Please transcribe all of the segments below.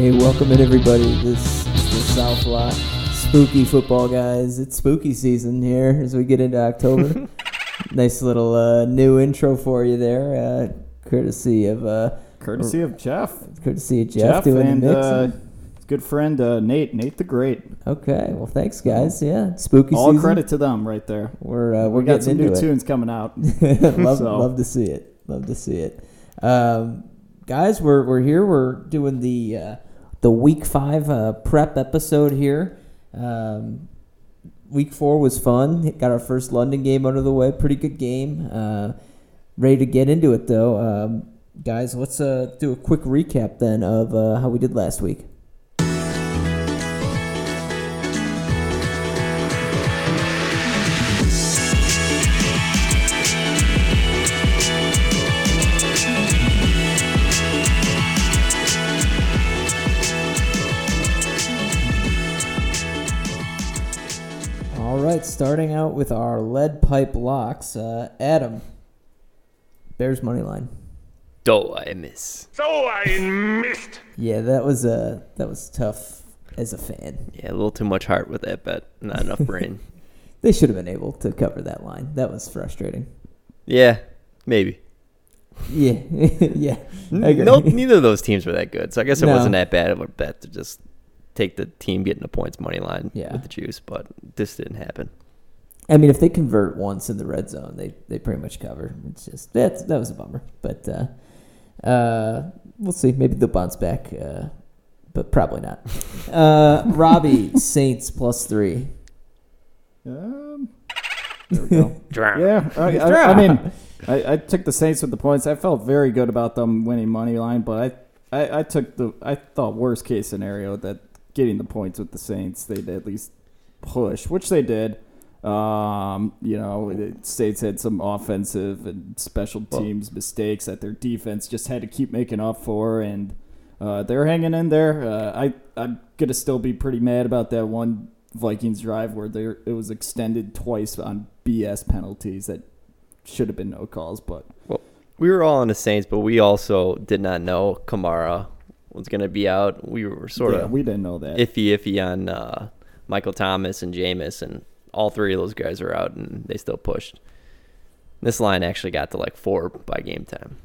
Hey, welcome in everybody. This is the South Lot Spooky Football guys. It's spooky season here as we get into October. nice little uh, new intro for you there, uh, courtesy of uh, Courtesy of Jeff. courtesy of Jeff, Jeff doing and the mix. uh, good friend uh, Nate. Nate the Great. okay, well, thanks guys. Yeah, spooky All season. credit to them right there. We're uh, we're We got some new it. tunes coming out. love, So- love to see it. Love to see it. Um, guys, we're, we're here. We're doing the uh, the week five uh, prep episode here. Um, week four was fun. Got our first London game of the way. Pretty good game. Uh, ready to get into it though, um, guys. Let's uh, do a quick recap then of uh, how we did last week. Right, starting out with our lead pipe locks. Uh, Adam, Bears money line. Do I miss? So I missed. Yeah, that was uh that was tough as a fan. Yeah, a little too much heart with that bet. Not enough brain. They should have been able to cover that line. That was frustrating. Yeah, maybe. Yeah, yeah. I agree. No, neither of those teams were that good. So I guess it No. wasn't that bad of a bet to just take the team getting the points money line Yeah. with the juice, but this didn't happen. I mean, if they convert once in the red zone, they they pretty much cover. It's just that that was a bummer, but uh, uh, we'll see. Maybe they'll bounce back, uh, but probably not. Uh, Robbie Saints plus three. Um, there we go. Yeah, I, I, I mean, I, I took the Saints with the points. I felt very good about them winning money line, but I, I, I took the I thought worst case scenario that getting the points with the Saints they'd at least push, which they did. Um, you know, the Saints had some offensive and special Well- teams mistakes that their defense just had to keep making up for, and uh, they're hanging in there. Uh, I I'm gonna still be pretty mad about that one Vikings drive where there it was extended twice on BS penalties that should have been no calls, but We were all on the Saints, but we also did not know Kamara was going to be out. We were sort yeah, of we didn't know that. iffy, iffy on uh, Michael Thomas and Jameis, and all three of those guys are out, and they still pushed. This line actually got to like four by game time.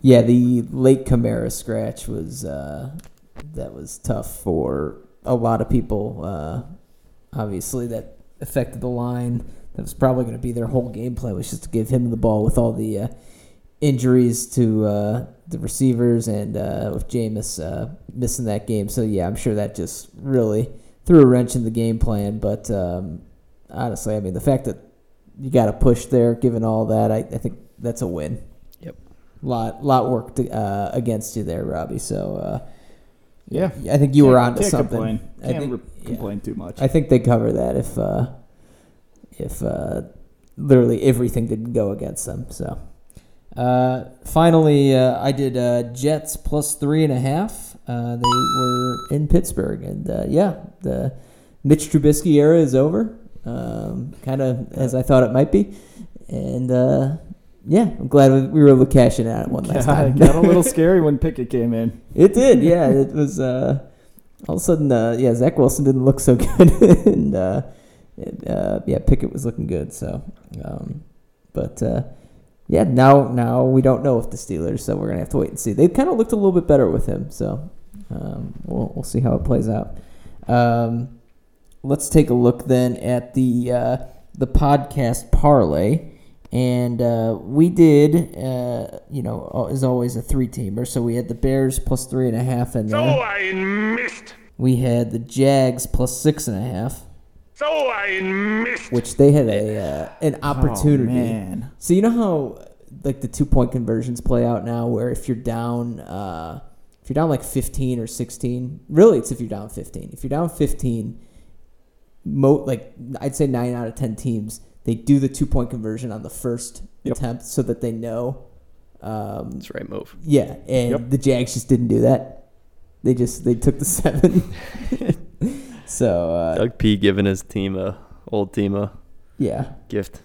Yeah, the late Kamara scratch was uh, that was tough for a lot of people. Uh, obviously, that affected the line. That was probably going to be their whole game plan was just to give him the ball with all the uh, injuries to uh, the receivers and uh, with Jameis uh, missing that game. So yeah, I'm sure that just really threw a wrench in the game plan. But um, honestly, I mean, the fact that you got to push there, given all that, I, I think that's a win Yep. lot lot worked uh, against you there, Robbie. So uh, yeah, I think you were onto can't something. Complain. I Can't think re- yeah. complain too much. I think they cover that if uh, if uh, literally everything didn't go against them. So uh, finally, uh, I did uh, Jets plus three and a half. Uh, they were in Pittsburgh, and uh, yeah, the Mitch Trubisky era is over. Um, kind of as I thought it might be, and uh, yeah, I'm glad we were able to cash in at it one last time. got a little scary when Pickett came in. It did, yeah. It was uh, all of a sudden, uh, yeah. Zach Wilson didn't look so good, and uh, it, uh, yeah, Pickett was looking good. So, um, but uh, yeah, now now we don't know if the Steelers, so we're gonna have to wait and see. They kind of looked a little bit better with him, so um, we'll we'll see how it plays out. Um, let's take a look then at the uh, the podcast parlay. And uh, we did, uh, you know, as always, a three teamer. So we had the Bears plus three and a half in there. I missed. We had the Jags plus six and a half, So I missed. which they had a uh, an opportunity. Oh, man. So you know how like the two point conversions play out now, where if you're down, uh, if you're down like 15 or 16, really it's if you're down 15. If you're down 15, mo like I'd say nine out of 10 teams they do the two point conversion on the first Yep. attempt so that they know. Um, That's right move. yeah, and Yep. the Jags just didn't do that. They just they took the seven. so uh, Doug P giving his team a old team a yeah, gift.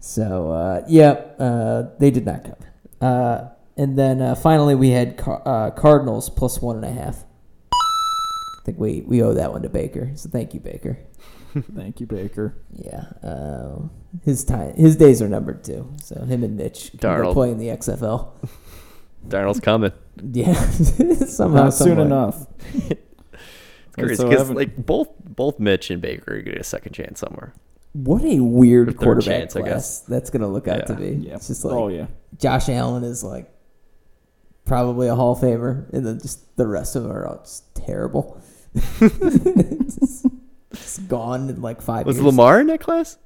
So uh, yeah, uh, they did not cover. Uh, and then uh, finally we had Car- uh, Cardinals plus one and a half. I think we, we owe that one to Baker. So thank you, Baker. Thank you, Baker. Yeah, uh, his time, his days are numbered too. So him and Mitch can go Darnold. play the XFL. Darnold's coming. Yeah, somehow, Not soon somewhere. Enough. Crazy because like both both Mitch and Baker are getting a second chance somewhere. What a weird Or third quarterback chance, I class guess. that's gonna look out to Yeah. be. Yeah. It's just like oh yeah. Josh Allen is like probably a Hall of Famer, and then just the rest of them are all just terrible. just, just gone in like five Was years. Lamar in that class?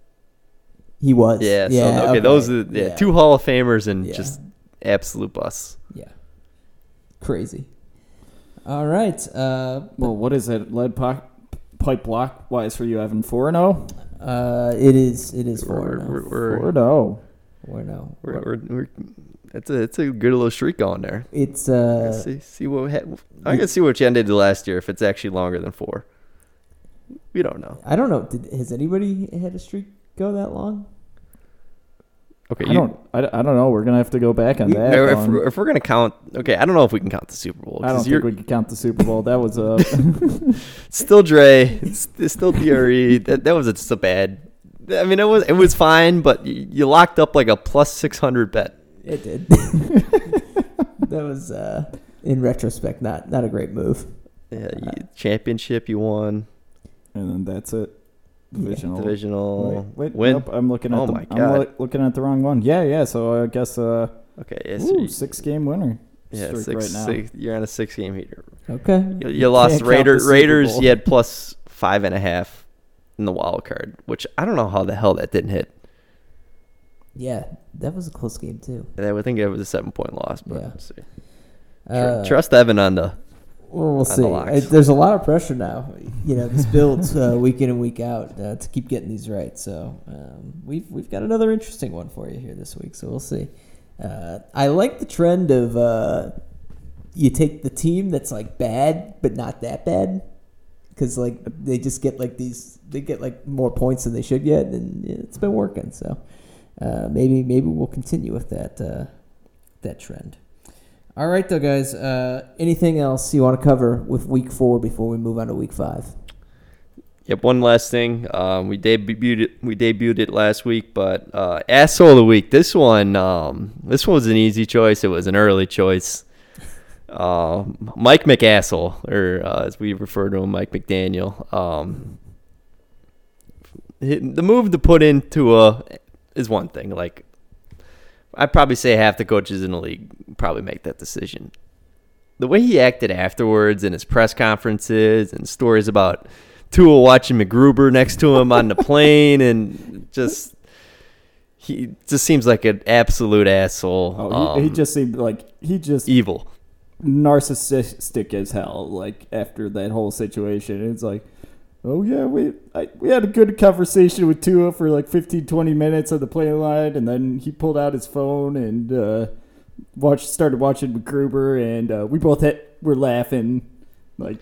He was. Yeah. Yeah. so, okay, those are yeah, yeah. two Hall of Famers and Yeah. just absolute busts. Yeah. Crazy. All right. Uh, Well, what is it? Lead po- pipe block wise for you, Evan? Four and zero. uh, it is. It is We're, four. we're, now. we're, Four and zero. Four now. we're, we're, we're, it's a it's a good little streak going there. It's uh. see see what we had. I can see what you ended last year if it's actually longer than four. We don't know. I don't know. Did, has anybody had a streak go that long? Okay, I don't. I, I don't know. We're gonna have to go back on We- that. if, one. we're, if we're gonna count, okay, I don't know if we can count the Super Bowl. I don't 'cause think we could count the Super Bowl. That was a. still Dre, it's, it's still Dre. That that was a, just a bad. I mean, it was it was fine, but you, you locked up like a plus six hundred bet. It did. that was uh, in retrospect not not a great move. Yeah, you, championship you won, and then that's it. Divisional. divisional Wait, wait win. nope, I'm looking at Oh the, my I'm God. looking at the wrong one. Yeah, yeah. So I guess uh, Okay, yeah, so ooh, you- six game winner. yeah, six, right now. six- you're on a six game heater. Okay. You, you lost can't Raider, Raiders. Bowl. You had plus five and a half in the wild card, which I don't know how the hell that didn't hit. Yeah, that was a close game too. I would think it was a seven point loss, but Yeah. we'll see. Tr- Uh, trust Evan on the. Well, we'll see. I, there's a lot of pressure now. You know, this builds uh, week in and week out uh, to keep getting these right. So um, we've we've got another interesting one for you here this week. So we'll see. Uh, I like the trend of uh, you take the team that's like bad but not that bad because like they just get like these they get like more points than they should get, and it's been working. So uh, maybe maybe we'll continue with that uh, that trend. All right, though, guys. Uh, anything else you want to cover with week four before we move on to week five? Yep. One last thing. Um, we debuted it. We debuted it last week, but uh, asshole of the week. This one. Um, this one was an easy choice. It was an early choice. Uh, Mike McAsshole, or uh, as we refer to him, Mike McDaniel. Um, the move to put into a is one thing. Like I'd probably say half the coaches in the league probably make that decision. The way he acted afterwards in his press conferences and stories about Tua watching MacGruber next to him on the plane and just he just seems like an absolute asshole. Oh, he, he um, just seemed like he just evil. narcissistic as hell. Like after that whole situation, it's like, oh yeah, we I, we had a good conversation with Tua for like 15, 20 minutes on the plane line, and then he pulled out his phone and uh, watched started watching MacGruber, and uh, we both had, were laughing. Like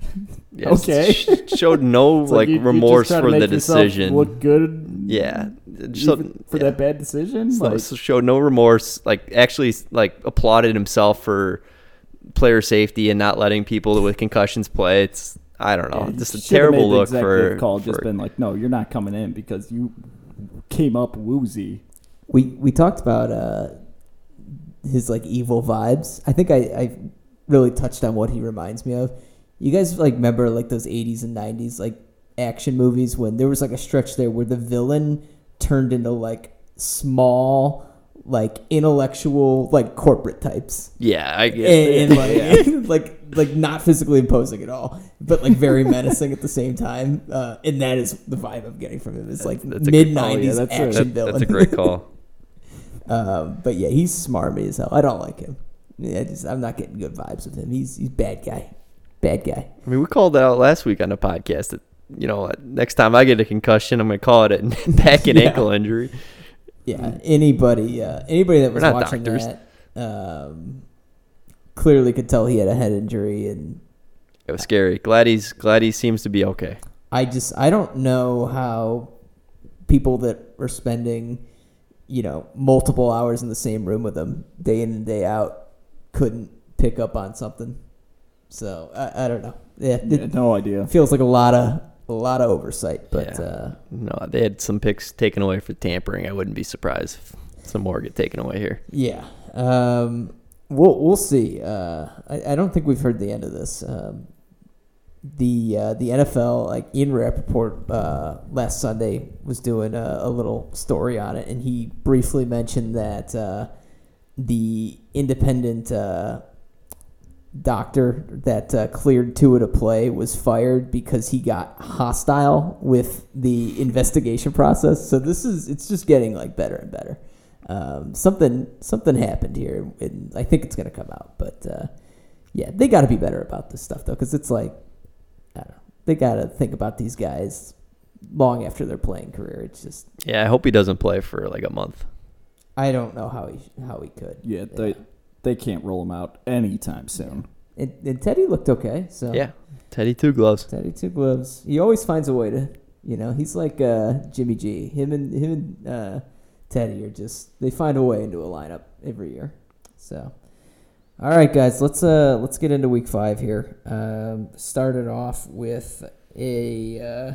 Yeah, Okay. sh- showed no it's like you- remorse for the decision. Look good. yeah, So- for yeah. that bad decision. So, like, so showed no remorse. Like actually, like applauded himself for player safety and not letting people with concussions play. It's I don't know, yeah, just a terrible made the look executive for. Call just been like, no, you're not coming in because you came up woozy. We we talked about uh, his like evil vibes. I think I, I really touched on what he reminds me of. You guys like remember like those '80s and '90s like action movies when there was like a stretch there where the villain turned into like small, like intellectual, like corporate types. yeah, I get. and, and, like, like like not physically imposing at all, but like very menacing at the same time. Uh, and that is the vibe I'm getting from him. It's like a- mid oh, yeah, '90s that's a- action that- villain. that's a great call. um, but yeah, he's smarmy as hell. I don't like him. Yeah, I just I'm not getting good vibes with him. He's he's bad guy, bad guy. I mean, we called out last week on the podcast. That you know, next time I get a concussion, I'm gonna call it a back and Yeah. ankle injury. Yeah, anybody uh, anybody that was We're not watching doctors. that um, clearly could tell he had a head injury and It was scary. Glad he's glad he seems to be okay. I just I don't know how people that are spending you know, multiple hours in the same room with him day in and day out, couldn't pick up on something. So I, I don't know. Yeah, it Yeah, no idea. feels like a lot of a lot of oversight, but Yeah. uh, No, they had some picks taken away for tampering. I wouldn't be surprised if some more get taken away here. yeah, um, we'll we'll see. Uh, I, I don't think we've heard the end of this. Um, the uh, the NFL, like Ian Rapoport uh, last Sunday was doing a, a little story on it, and he briefly mentioned that uh, the independent uh, doctor that uh, cleared Tua to play was fired because he got hostile with the investigation process. So this is it's just getting like better and better. Um, something something happened here, and I think it's gonna come out. But uh, yeah, they got to be better about this stuff though, because it's like I don't know, they got to think about these guys long after their playing career. It's just Yeah, I hope he doesn't play for like a month. I don't know how he how he could. Yeah, they they can't roll him out anytime soon. And, and Teddy looked okay. So Yeah, Teddy two gloves. Teddy two gloves. He always finds a way to, you know, he's like uh, Jimmy G. Him and him and uh, Teddy are just they find a way into a lineup every year. So, all right, guys, let's uh let's get into week five here. Um, started off with a uh,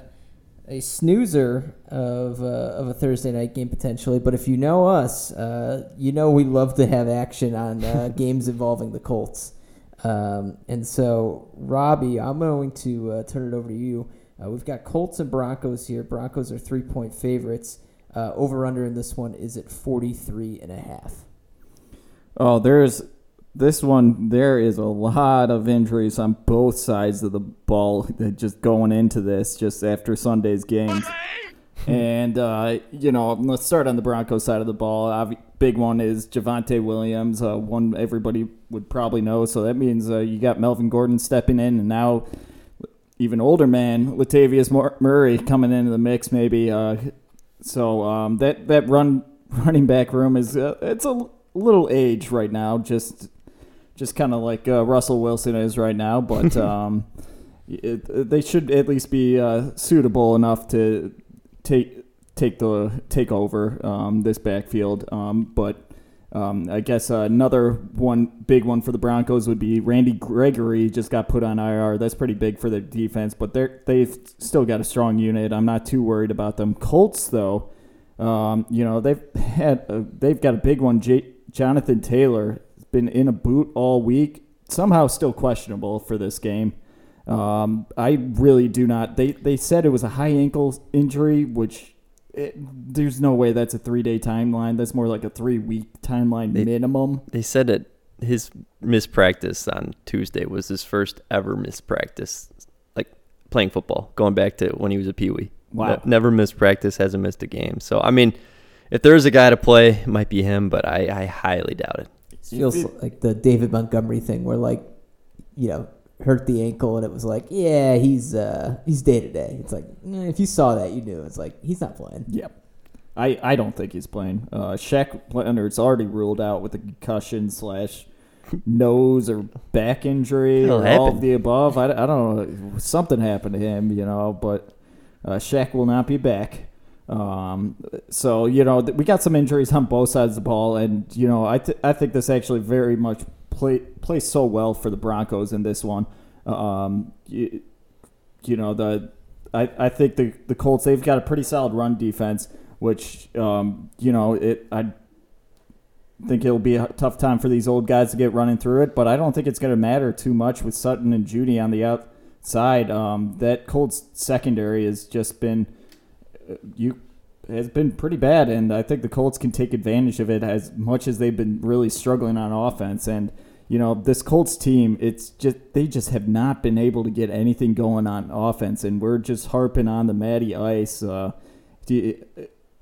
a snoozer of uh, of a Thursday night game potentially, but if you know us, uh, you know we love to have action on uh, games involving the Colts. Um, and so, Robbie, I'm going to uh, turn it over to you. Uh, we've got Colts and Broncos here. Broncos are three point favorites. Uh, over under in this one is at 43 and a half. Oh, there's this one. There is a lot of injuries on both sides of the ball that just going into this just after Sunday's games. And uh, you know, let's start on the Broncos side of the ball. Big one is Javonte Williams, uh, one everybody would probably know. So that means uh, you got Melvin Gordon stepping in, and now even older man Latavius Murray coming into the mix. Maybe uh, so um, that that run running back room is uh, it's a little age right now, just just kind of like uh, Russell Wilson is right now, but um, it, they should at least be uh, suitable enough to take take the take over um, this backfield. Um, but um, I guess uh, another one big one for the Broncos would be Randy Gregory just got put on IR. That's pretty big for their defense, but they're they've still got a strong unit. I'm not too worried about them. Colts though, um, you know they've had a, they've got a big one. J- Jonathan Taylor been in a boot all week. Somehow still questionable for this game. Um, I really do not. They they said it was a high ankle injury, which it, there's no way that's a three day timeline. That's more like a three week timeline They- minimum. They said that his mispractice on Tuesday was his first ever mispractice, like playing football, going back to when he was a peewee. Wow. Ne- never missed practice, hasn't missed a game. So I mean, if there's a guy to play, it might be him, but I, I highly doubt it. Feels like the David Montgomery thing, where like, you know, hurt the ankle, and it was like, yeah, he's uh, he's day to day. It's like eh, if you saw that, you knew. It's like he's not playing. Yep. I, I don't think he's playing. Uh, Shaq Leonard's already ruled out with a concussion slash nose or back injury Hell or all of the above. I, I don't know. Something happened to him, you know, but uh, Shaq will not be back. Um, so, you know, we got some injuries on both sides of the ball, and, you know, I, th- I think this actually very much play, plays so well for the Broncos in this one. Um, you, you know, the I, I think the the Colts they've got a pretty solid run defense, which um, you know it I think it'll be a tough time for these old guys to get running through it, but I don't think it's going to matter too much with Sutton and Jeudy on the outside. Um, that Colts secondary has just been you has been pretty bad, and I think the Colts can take advantage of it as much as they've been really struggling on offense. And you know this Colts team it's just they just have not been able to get anything going on offense and we're just harping on the Matty Ice uh,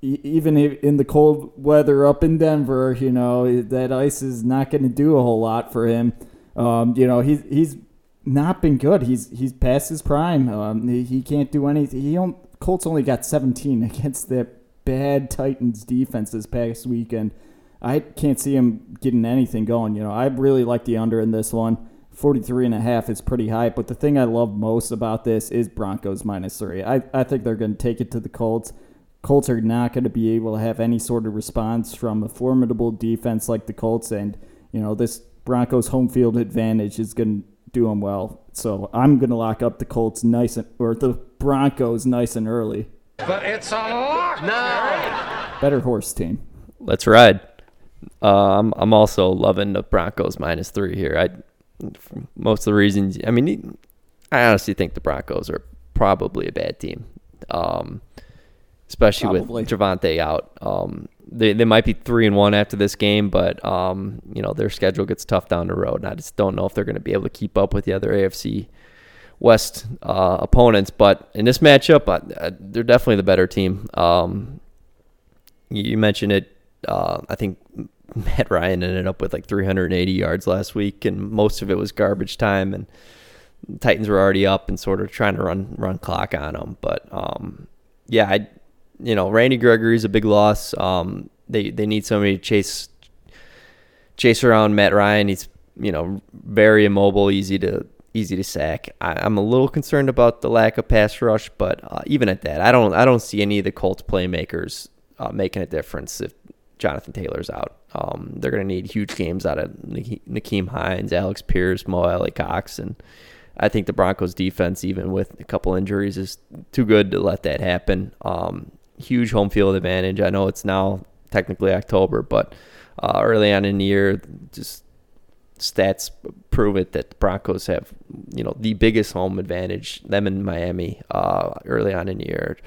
even in the cold weather up in Denver you know that ice is not going to do a whole lot for him. Um, you know he's he's not been good. He's he's past his prime. Um, he, he can't do anything he on, Colts only got 17 against that bad Titans defense this past weekend I can't see him getting anything going. You know, I really like the under in this one. 43 and a half is pretty high, but the thing I love most about this is Broncos minus three. I, I think they're going to take it to the Colts. Colts are not going to be able to have any sort of response from a formidable defense like the Colts, and you know this Broncos home field advantage is going to do them well. So I'm going to lock up the Colts nice and, or the Broncos nice and early. But it's a lock now. Better horse team. Let's ride. Uh, I'm I'm also loving the Broncos minus three here. I for most of the reasons. I mean, I honestly think the Broncos are probably a bad team, um, especially Probably. with Javonte out. Um, they they might be three and one after this game, but um, you know their schedule gets tough down the road, and I just don't know if they're going to be able to keep up with the other AFC West uh, opponents. But in this matchup, uh, they're definitely the better team. Um, you mentioned it. Uh, I think Matt Ryan ended up with like 380 yards last week, and most of it was garbage time. And Titans were already up and sort of trying to run run clock on them. But um, yeah, I, you know, Randy Gregory's a big loss. Um, they they need somebody to chase chase around Matt Ryan. He's you know very immobile, easy to easy to sack. I, I'm a little concerned about the lack of pass rush, but uh, even at that, I don't I don't see any of the Colts playmakers uh, making a difference if Jonathan Taylor's out. Um, they're going to need huge games out of Nyheim Hines, Alec Pierce, Mo Alie-Cox, and I think the Broncos defense, even with a couple injuries, is too good to let that happen. Um, huge home field advantage. I know it's now technically October, but uh, early on in the year, just stats prove it that the Broncos have, you know, the biggest home advantage. Them in Miami uh, early on in the year,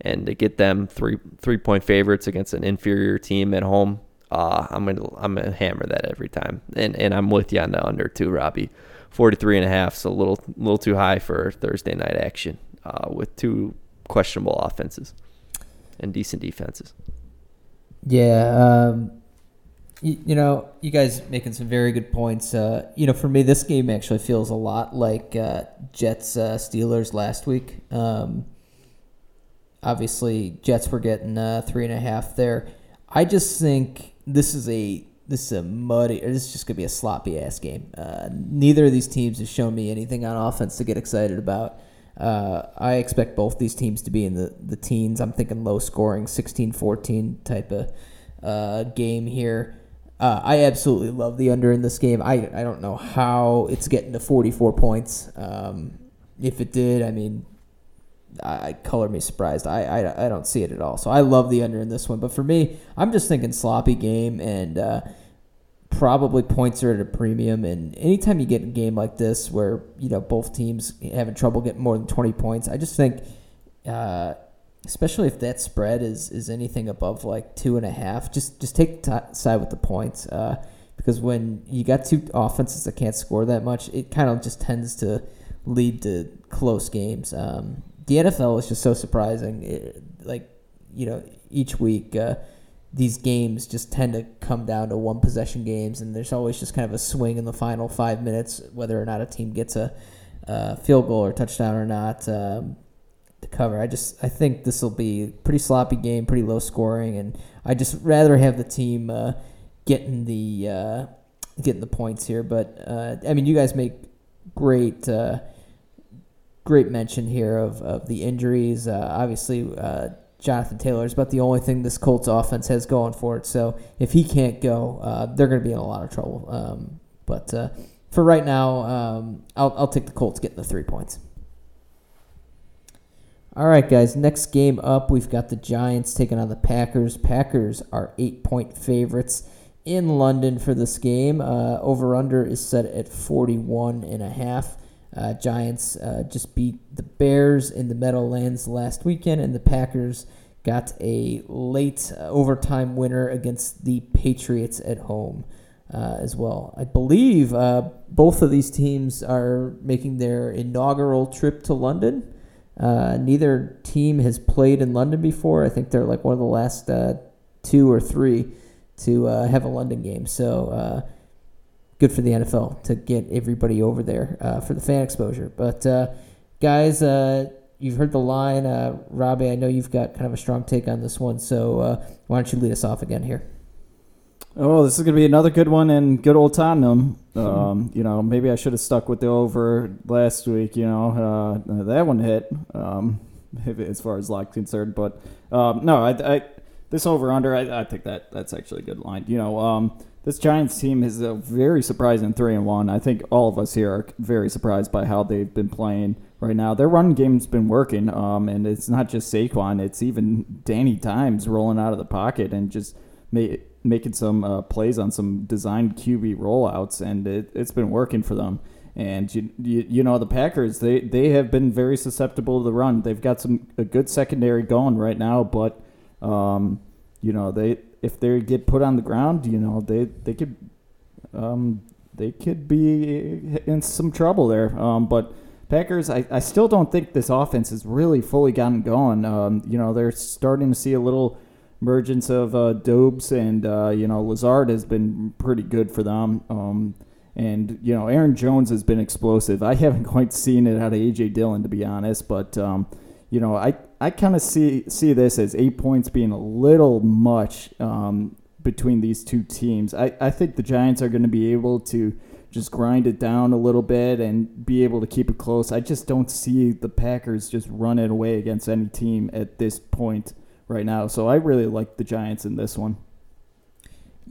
and to get them three three point favorites against an inferior team at home, uh, I'm gonna I'm gonna hammer that every time. And and I'm with you on the under too, Robbie. 43 and a half, a little little too high for Thursday night action uh, with two questionable offenses and decent defenses. Yeah, um, you, you know, you guys making some very good points. Uh, you know, for me, this game actually feels a lot like uh, Jets uh, Steelers last week. Um, obviously, Jets were getting uh, three and a half there. I just think this is a this is a muddy, or this is just gonna be a sloppy ass game. Uh, neither of these teams has shown me anything on offense to get excited about. Uh, I expect both these teams to be in the, the teens. I'm thinking low scoring, 16 14 type of game here. Uh, I absolutely love the under in this game. I, I don't know how it's getting to 44 points. Um, if it did, I mean, I color me surprised. I, I, I don't see it at all. So I love the under in this one. But for me, I'm just thinking sloppy game and uh, probably points are at a premium. And anytime you get a game like this where you know both teams having trouble getting more than 20 points, I just think, uh, especially if that spread is is anything above like two and a half, just just take t- side with the points. Uh, because when you got two offenses that can't score that much, it kind of just tends to lead to close games. Um, the NFL is just so surprising. It, like, you know, each week uh, these games just tend to come down to one possession games, and there's always just kind of a swing in the final five minutes, whether or not a team gets a uh, field goal or touchdown or not um, cover. I just I think this will be pretty sloppy game, pretty low scoring, and I just rather have the team uh, getting the uh, getting the points here. But uh, I mean, you guys make great uh, great mention here of, of the injuries. Uh, obviously, uh, Jonathan Taylor is about the only thing this Colts offense has going for it. So if he can't go, uh, they're going to be in a lot of trouble. Um, but uh, for right now, um, I'll, I'll take the Colts getting the three points. All right, guys. Next game up, we've got the Giants taking on the Packers. Packers are eight point favorites in London for this game. Uh, over under is set at 41 and a half. Uh, Giants uh, just beat the Bears in the Meadowlands last weekend, and the Packers got a late uh, overtime winner against the Patriots at home uh, as well. I believe uh, both of these teams are making their inaugural trip to London. Uh, neither team has played in London before. I think they're like one of the last two or three to have a London game. So good for the NFL to get everybody over there uh, for the fan exposure. But uh, guys, uh, you've heard the line, uh, Robbie. I know you've got kind of a strong take on this one, so uh, why don't you lead us off again here? Oh, this is going to be another good one in good old Tottenham. Um, you know, maybe I should have stuck with the over last week. You know, uh, that one hit. Um, as far as lock concerned. But um, no, I, I this over under, I, I think that that's actually a good line. You know, um, this Giants team is a very surprising three and one. I think all of us here are very surprised by how they've been playing right now. Their run game's been working, um, and it's not just Saquon; it's even Danny Dimes rolling out of the pocket and just ma- making some uh, plays on some designed QB rollouts, and it, it's been working for them. And you, you, you know the Packers they, they have been very susceptible to the run. They've got some a good secondary going right now, but um, you know they if they get put on the ground, you know they they could um, they could be in some trouble there. Um, but Packers, I, I still don't think this offense has really fully gotten going. Um, you know they're starting to see a little emergence of uh, Doubs and uh, you know Lazard has been pretty good for them. Um, and you know Aaron Jones has been explosive. I haven't quite seen it out of AJ Dillon to be honest, but um, you know I I kind of see see this as eight points being a little much um, between these two teams. I, I think the Giants are going to be able to just grind it down a little bit and be able to keep it close. I just don't see the Packers just running away against any team at this point right now. So I really like the Giants in this one.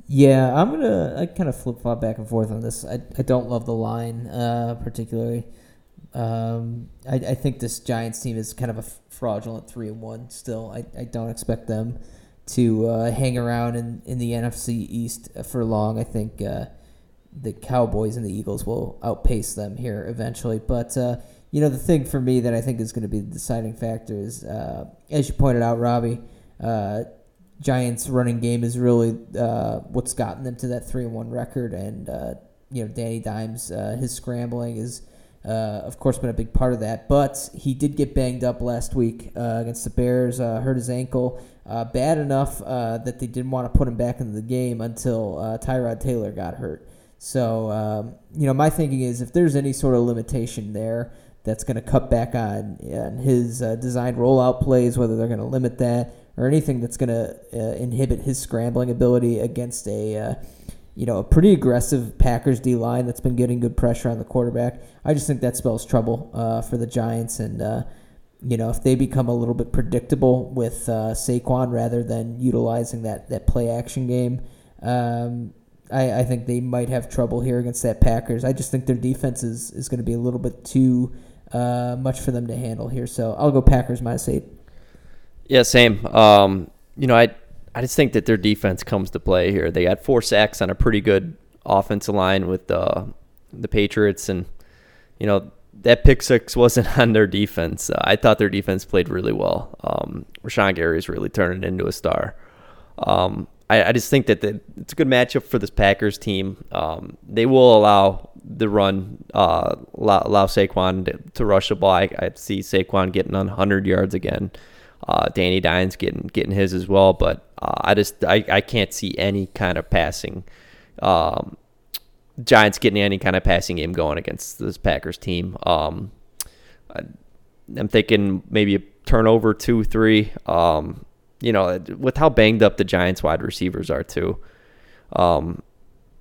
Yeah, I'm gonna. I kind of flip flop back and forth on this. I, I don't love the line uh, particularly. Um, I, I think this Giants team is kind of a fraudulent three and one. Still, I, I don't expect them to uh, hang around in, in the NFC East for long. I think uh, the Cowboys and the Eagles will outpace them here eventually. But uh, you know, the thing for me that I think is going to be the deciding factor is, uh, as you pointed out, Robbie. Uh, Giants' running game is really uh, what's gotten them to that three and one record, and uh, you know Danny Dimes, uh, his scrambling is, uh, of course, been a big part of that. But he did get banged up last week against the Bears, hurt his ankle, bad enough that they didn't want to put him back into the game until Tyrod Taylor got hurt. So um, you know, my thinking is if there's any sort of limitation there. That's going to cut back on, on his designed rollout plays, whether they're going to limit that, or anything that's going to uh, inhibit his scrambling ability against a uh, you know a pretty aggressive Packers D line that's been getting good pressure on the quarterback. I just think that spells trouble uh, for the Giants, and uh, you know if they become a little bit predictable with uh, Saquon rather than utilizing that that play action game. Um, I, I think they might have trouble here against that Packers. I just think their defense is, is going to be a little bit too uh, much for them to handle here. So I'll go Packers minus eight. Yeah, same. Um, you know, I I just think that their defense comes to play here. They got four sacks on a pretty good offensive line with uh, the Patriots, and you know that pick six wasn't on their defense. Uh, I thought their defense played really well. Um, Rashan Gary is really turning into a star. Um, I, I, just think that the, it's a good matchup for this Packers team. Um, they will allow the run, uh, allow, allow Saquon to, to, rush the ball. I, I see Saquon getting on 100 yards again. Uh, Danny Dimes getting getting his as well, but uh, I just I, I can't see any kind of passing. Um, Giants getting any kind of passing game going against this Packers team. Um, I, am thinking maybe a turnover two three. Um, you know, with how banged up the Giants wide receivers are too. Um,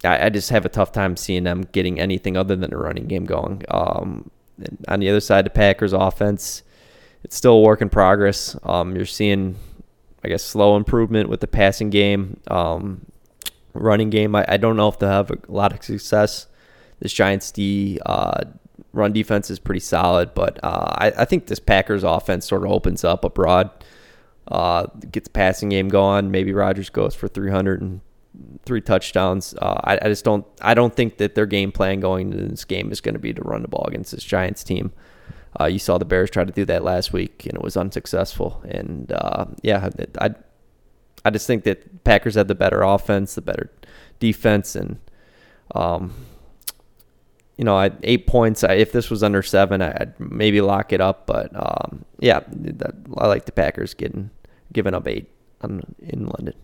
I, I, just have a tough time seeing them getting anything other than a running game going. Um, on the other side, the Packers offense it's still a work in progress. Um, you're seeing, I guess, slow improvement with the passing game, um, running game. I, I, don't know if they'll have a lot of success. This Giants D uh, run defense is pretty solid, but uh, I, I, think this Packers offense sort of opens up abroad, uh, gets passing game going. Maybe Rodgers goes for 300 and three touchdowns. Uh, I, I, just don't. I don't think that their game plan going into this game is going to be to run the ball against this Giants team. Uh, you saw the Bears try to do that last week, and it was unsuccessful. And uh, yeah, I I just think that Packers have the better offense, the better defense, and um, you know, I eight points. I, if this was under seven, I, would maybe lock it up. But um, yeah, I like the Packers getting giving up eight on, in London.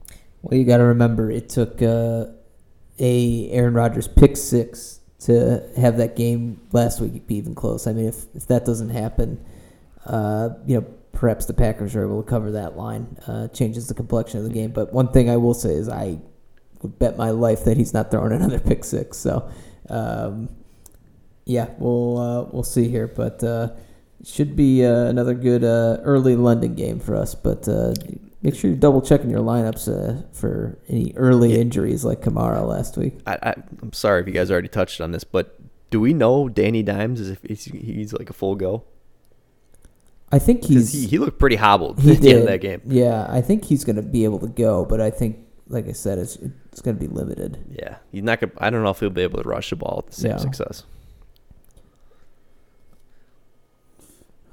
Well, you got to remember it took uh, a Aaron Rodgers pick six to have that game last week be even close. I mean, if, if that doesn't happen, uh, you know, perhaps the Packers are able to cover that line. Uh, changes the complexion of the game. But one thing I will say is I would bet my life that he's not throwing another pick six. So, um, yeah, we'll uh, we'll see here. But uh, should be uh, another good uh, early London game for us. But make sure you're double checking your lineups uh, for any early injuries like Kamara last week. I, I, I'm sorry if you guys already touched on this, but do we know Danny Dimes is if he's, he's like a full go? I think he's he, he looked pretty hobbled he at the end of did. that game. Yeah, I think he's going to be able to go, but I think, like I said, it's it's going to be limited. Yeah, he's not. Gonna, I don't know if he'll be able to rush the ball with the same Yeah. success.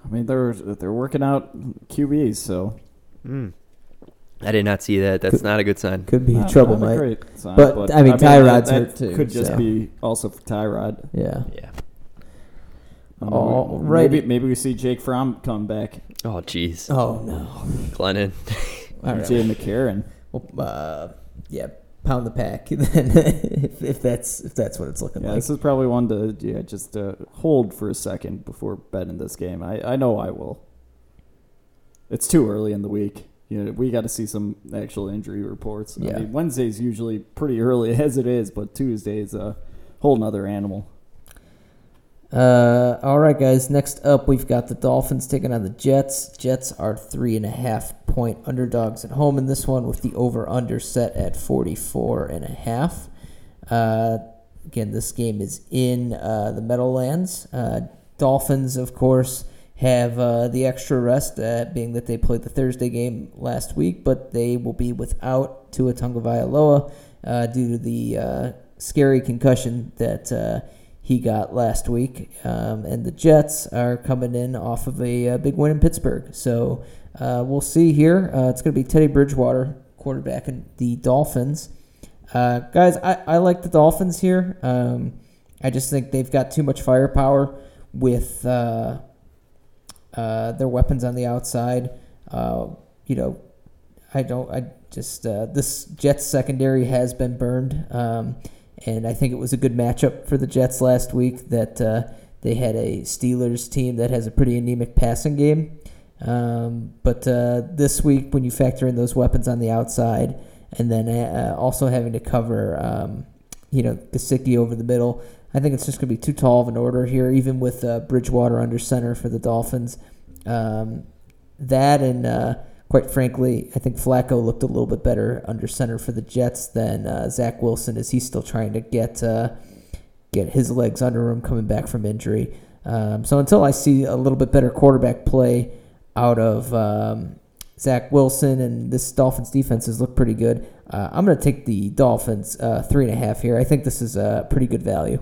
I mean, they're they're working out QBs, so Mm. I did not see that. That's not a good sign. Could be not- trouble, not a great sign, But, I mean, Tyrod's that, hurt too, Could just so. be also for Tyrod. Yeah. Yeah. Um, All maybe maybe we see Jake Fromm come back. Oh, jeez. Oh no. Glennon. All right. AJ McCarron. Well, uh, yeah, pound the pack then if, if that's if that's what it's looking Yeah, like. this is probably one to yeah just uh, hold for a second before betting this game. I, I know I will. It's too early in the week. You know, we got to see some actual injury reports. Yeah. I mean, Wednesday's usually pretty early as it is, but Tuesday's a whole nother animal. Uh, all right, guys. Next up, we've got the Dolphins taking on the Jets. Jets are three and a half point underdogs at home in this one, with the over under set at 44 and a half. Uh, again, this game is in uh, the Meadowlands. Uh, Dolphins, of course, have uh, the extra rest, uh, being that they played the Thursday game last week, but they will be without Tua Tagovailoa uh, due to the uh, scary concussion that uh, he got last week. Um, and the Jets are coming in off of a, uh big win in Pittsburgh. So we'll see here. It's going to be Teddy Bridgewater, quarterback, and the Dolphins. Guys, I, I like the Dolphins here. Um, I just think they've got too much firepower with uh, their weapons on the outside. Uh, you know, I don't. I just uh, this Jets secondary has been burned, um, and I think it was a good matchup for the Jets last week. That uh, they had a Steelers team that has a pretty anemic passing game. Um, but uh, this week, when you factor in those weapons on the outside, and then also having to cover, um, you know, Gesicki over the middle, I think it's just going to be too tall of an order here, even with uh, Bridgewater under center for the Dolphins. Um, that and uh, quite frankly, I think Flacco looked a little bit better under center for the Jets than uh, Zach Wilson, as he's still trying to get uh, get his legs under him coming back from injury. Um, so until I see a little bit better quarterback play out of um, Zach Wilson and this Dolphins defense has looked pretty good, uh, I'm going to take the Dolphins uh, three and a half here. I think this is a pretty good value.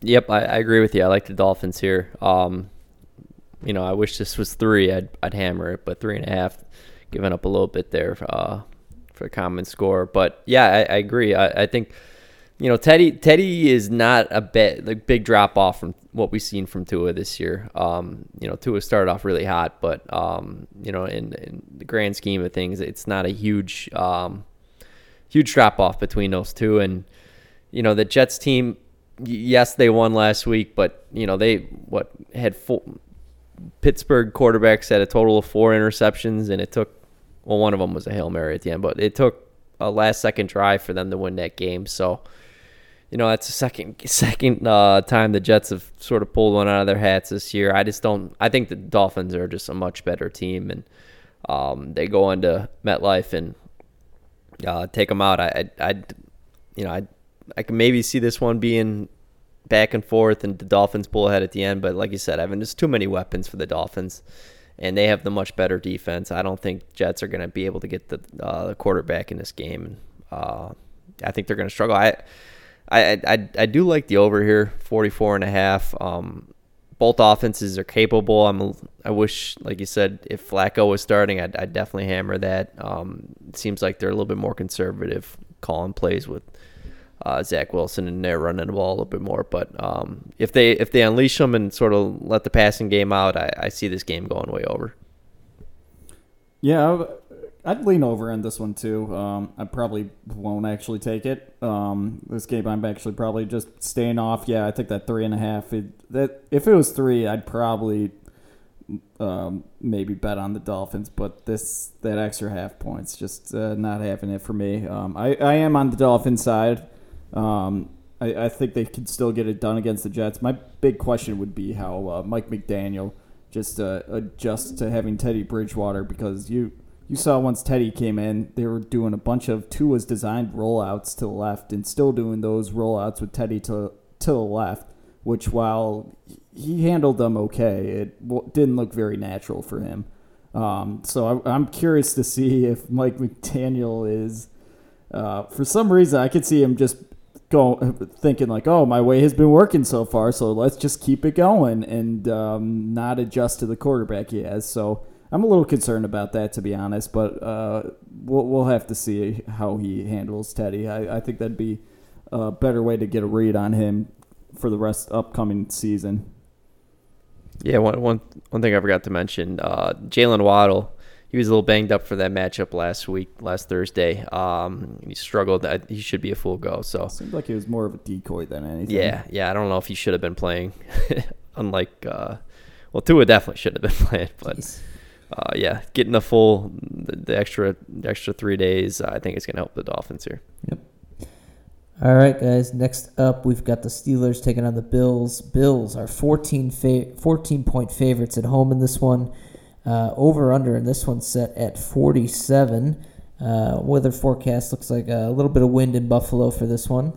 Yep, I, I agree with you. I like the Dolphins here. Um, you know, I wish this was three. I'd I'd hammer it, but three and a half, giving up a little bit there uh, for a common score. But yeah, I, I agree. I, I think you know Teddy Teddy is not a bit like big drop off from what we've seen from Tua this year. Um, you know, Tua started off really hot, but um, you know, in, in the grand scheme of things, it's not a huge um, huge drop off between those two. And you know, the Jets team, yes, they won last week, but you know, they what had four Pittsburgh quarterbacks had a total of four interceptions, and it took well, one of them was a hail mary at the end, but it took a last second drive for them to win that game. So, you know, that's the second second uh, time the Jets have sort of pulled one out of their hats this year. I just don't. I think the Dolphins are just a much better team, and um, they go into MetLife and uh, take them out. I, I, I you know, I, I can maybe see this one being back and forth, and the Dolphins pull ahead at the end. But like you said, Evan, there's too many weapons for the Dolphins, and they have the much better defense. I don't think Jets are going to be able to get the, uh, the quarterback in this game. Uh, I think they're going to struggle. I, I, I, I do like the over here, 44 and a half. Um, both offenses are capable. I'm. I wish, like you said, if Flacco was starting, I'd, I'd definitely hammer that. Um, it seems like they're a little bit more conservative calling plays with uh, Zach Wilson and they're running the ball a little bit more. But um, if they if they unleash them and sort of let the passing game out, I, I see this game going way over. Yeah, I'd lean over in this one too. Um, I probably won't actually take it. Um, this game, I'm actually probably just staying off. Yeah, I think that three and a half. It, that if it was three, I'd probably um, maybe bet on the Dolphins. But this that extra half points just uh, not having it for me. Um, I I am on the Dolphin side. Um, I, I think they can still get it done against the Jets. My big question would be how uh, Mike McDaniel just uh, adjust to having Teddy Bridgewater because you you saw once Teddy came in, they were doing a bunch of Tua's designed rollouts to the left and still doing those rollouts with Teddy to to the left, which while he handled them okay, it didn't look very natural for him. Um, so I, I'm curious to see if Mike McDaniel is, uh, for some reason, I could see him just go thinking like, oh, my way has been working so far, so let's just keep it going and um, not adjust to the quarterback he has. So I'm a little concerned about that, to be honest. But uh, we'll we'll have to see how he handles Teddy. I, I think that'd be a better way to get a read on him for the rest upcoming season. Yeah, one one one thing I forgot to mention, uh, Jaylen Waddle. He was a little banged up for that matchup last week, last Thursday. Um, he struggled. He should be a full go. So Seemed like he was more of a decoy than anything. yeah, yeah. I don't know if he should have been playing. Unlike, uh, well, Tua definitely should have been playing, but uh, yeah, getting the full, the, the extra, the extra three days, I think it's gonna help the Dolphins here. Yep. All right, guys. Next up, we've got the Steelers taking on the Bills. Bills are 14, fa- 14 point favorites at home in this one. Uh, over under in this one set at 47. Uh, weather forecast looks like a little bit of wind in Buffalo for this one.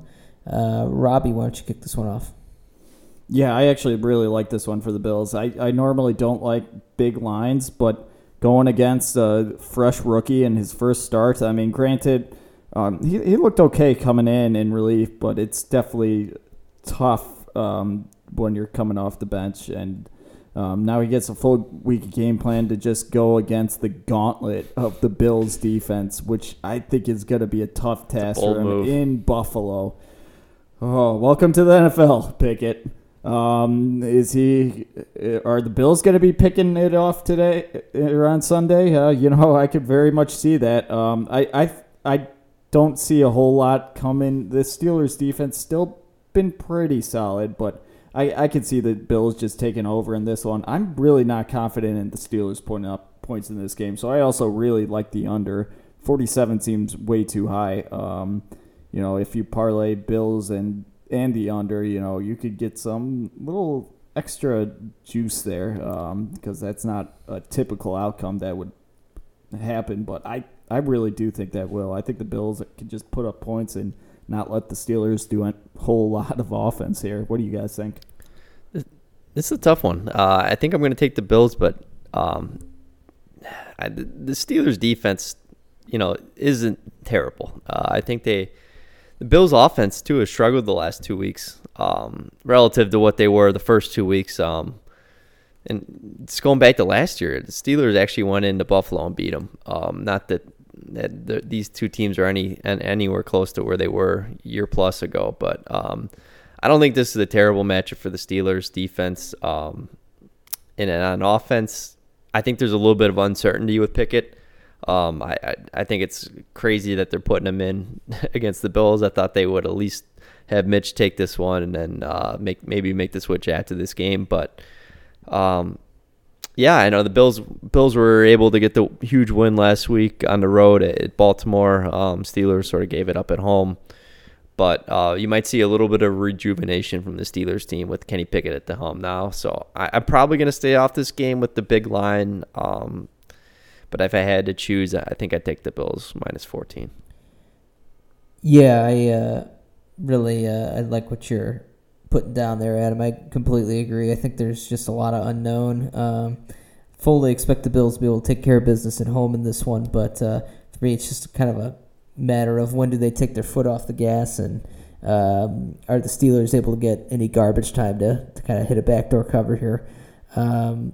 Uh, Robbie, why don't you kick this one off? Yeah, I actually really like this one for the Bills. I, I normally don't like big lines, but going against a fresh rookie in his first start, I mean, granted, um, he, he looked okay coming in in relief, but it's definitely tough um, when you're coming off the bench. And um, now he gets a full week game plan to just go against the gauntlet of the Bills defense, which I think is going to be a tough task bold for him move. in Buffalo. Oh, welcome to the NFL, Pickett. Um, is he? Are the Bills going to be picking it off today or on Sunday? Uh, you know, I could very much see that. Um, I, I, I don't see a whole lot coming. The Steelers' defense still been pretty solid, but I, I could see the Bills just taking over in this one. I'm really not confident in the Steelers putting up points in this game, so I also really like the under. 47 seems way too high. Um, you know, if you parlay Bills and and the under, you know, you could get some little extra juice there because that's not a typical outcome that would happen. But I, I really do think that will. I think the Bills can just put up points and not let the Steelers do a whole lot of offense here. What do you guys think? This is a tough one. Uh, I think I'm going to take the Bills, but um, I, the Steelers' defense, you know, isn't terrible. Uh, I think they, the Bills' offense too, has struggled the last two weeks um, relative to what they were the first two weeks. Um, and it's going back to last year, the Steelers actually went into Buffalo and beat them. Um, not that, that the, these two teams are any an- anywhere close to where they were year plus ago, but um, I don't think this is a terrible matchup for the Steelers defense. Um, and on offense, I think there's a little bit of uncertainty with Pickett. Um, I, I I think it's crazy that they're putting him in against the Bills. I thought they would at least have Mitch take this one and then uh, make maybe make the switch after this game. But um, yeah, I know the Bills Bills were able to get the huge win last week on the road at Baltimore. Um, Steelers sort of gave it up at home. But uh, you might see a little bit of rejuvenation from the Steelers team with Kenny Pickett at the helm now. So I, I'm probably going to stay off this game with the big line. Um, but if I had to choose, I think I'd take the Bills minus 14. Yeah, I uh, really uh, I like what you're putting down there, Adam. I completely agree. I think there's just a lot of unknown. Um, fully expect the Bills to be able to take care of business at home in this one, but uh, for me, it's just kind of a matter of when do they take their foot off the gas and um, are the Steelers able to get any garbage time to, to kind of hit a backdoor cover here. Um,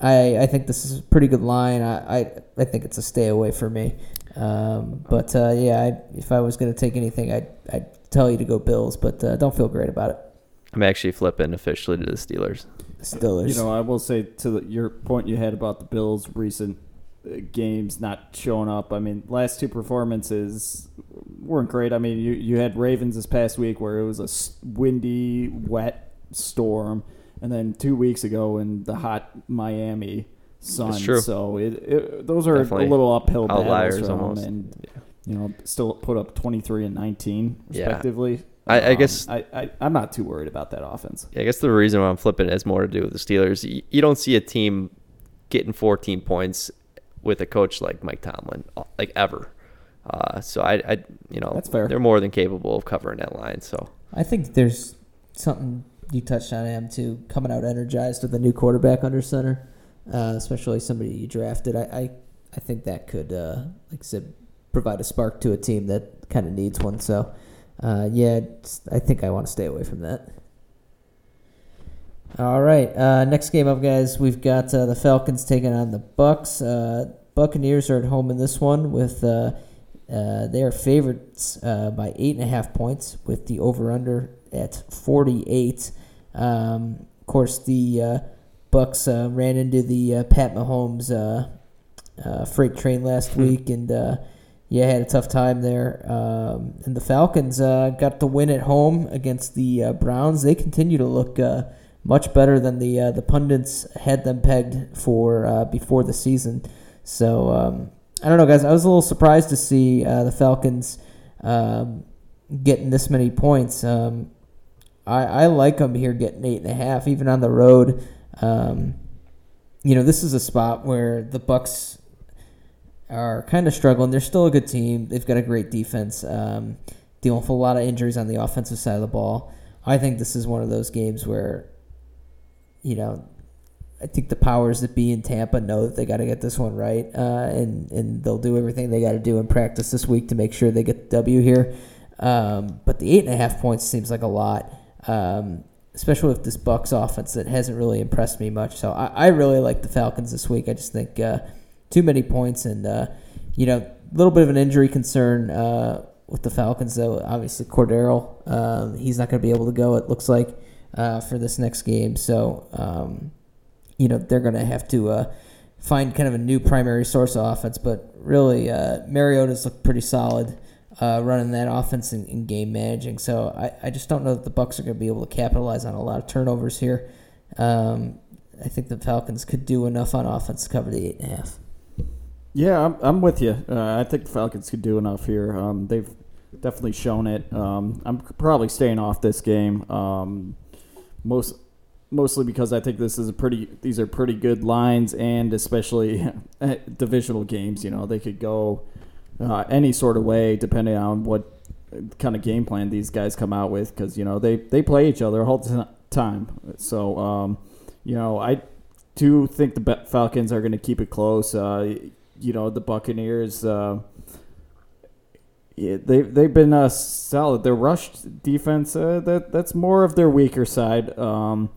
I I think this is a pretty good line. I I, I think it's a stay away for me. Um, but uh, yeah, I, if I was going to take anything, I'd I'd tell you to go Bills, but uh, don't feel great about it. I'm actually flipping officially to the Steelers. Steelers. You know, I will say to the, your point you had about the Bills' recent uh, games not showing up. I mean, last two performances weren't great. I mean, you you had Ravens this past week where it was a windy, wet storm, and then two weeks ago in the hot Miami sun. That's true. So it, it those are Definitely a little uphill outliers battles for 'em, almost. and you know still put up twenty three and nineteen respectively. I, I Um, guess I, I I'm not too worried about that offense. I guess the reason why I'm flipping it has more to do with the Steelers. You, you don't see a team getting 14 points with a coach like Mike Tomlin, uh, like ever. Uh, so I, I, you know, That's fair. They're more than capable of covering that line. So I think there's something you touched on, Am, too, coming out energized with a new quarterback under center, uh, especially somebody you drafted. I, I, I think that could, uh, like I said, provide a spark to a team that kind of needs one. So, uh, yeah, I think I want to stay away from that. All right, uh, next game up, guys. We've got uh, the Falcons taking on the Bucks. Uh, Buccaneers are at home in this one with uh, uh, they are favorites uh, by eight and a half points with the over under at 48. Um, of course, the uh, Bucks uh, ran into the uh, Pat Mahomes uh, uh, freight train last week, and uh, yeah, had a tough time there. Um, and the Falcons uh, got the win at home against the uh, Browns. They continue to look uh, much better than the uh, the pundits had them pegged for uh, before the season. So um, I don't know, guys. I was a little surprised to see uh, the Falcons um, getting this many points. Um, I, I like them here getting eight and a half, even on the road. Um, you know, this is a spot where the Bucks are kind of struggling. They're still a good team. They've got a great defense, um, dealing with a lot of injuries on the offensive side of the ball. I think this is one of those games where, you know, I think the powers that be in Tampa know that they got to get this one right, uh, and and they'll do everything they got to do in practice this week to make sure they get the W here. Um, but the eight and a half points seems like a lot, um, especially with this Bucks offense that hasn't really impressed me much. So I, I really like the Falcons this week. I just think uh, too many points, and uh, you know, a little bit of an injury concern uh, with the Falcons. Though obviously Cordarrelle, um, he's not going to be able to go. It looks like uh, for this next game. So. Um, you know they're going to have to uh, find kind of a new primary source of offense. But really, uh, Mariota's looked pretty solid uh, running that offense and, and game managing. So I, I just don't know that the Bucks are going to be able to capitalize on a lot of turnovers here. Um, I think the Falcons could do enough on offense to cover the eight and a half. Yeah, I'm, I'm with you. Uh, I think the Falcons could do enough here. Um, they've definitely shown it. Um, I'm probably staying off this game. Um, most mostly because I think this is a pretty. These are pretty good lines, and especially divisional games. You know, they could go uh, any sort of way depending on what kind of game plan these guys come out with. Because you know they they play each other all the time. So um, you know I do think the Falcons are going to keep it close. Uh, you know the Buccaneers. Uh, yeah, they they've been uh, solid. Their rush defense uh, that that's more of their weaker side. Um,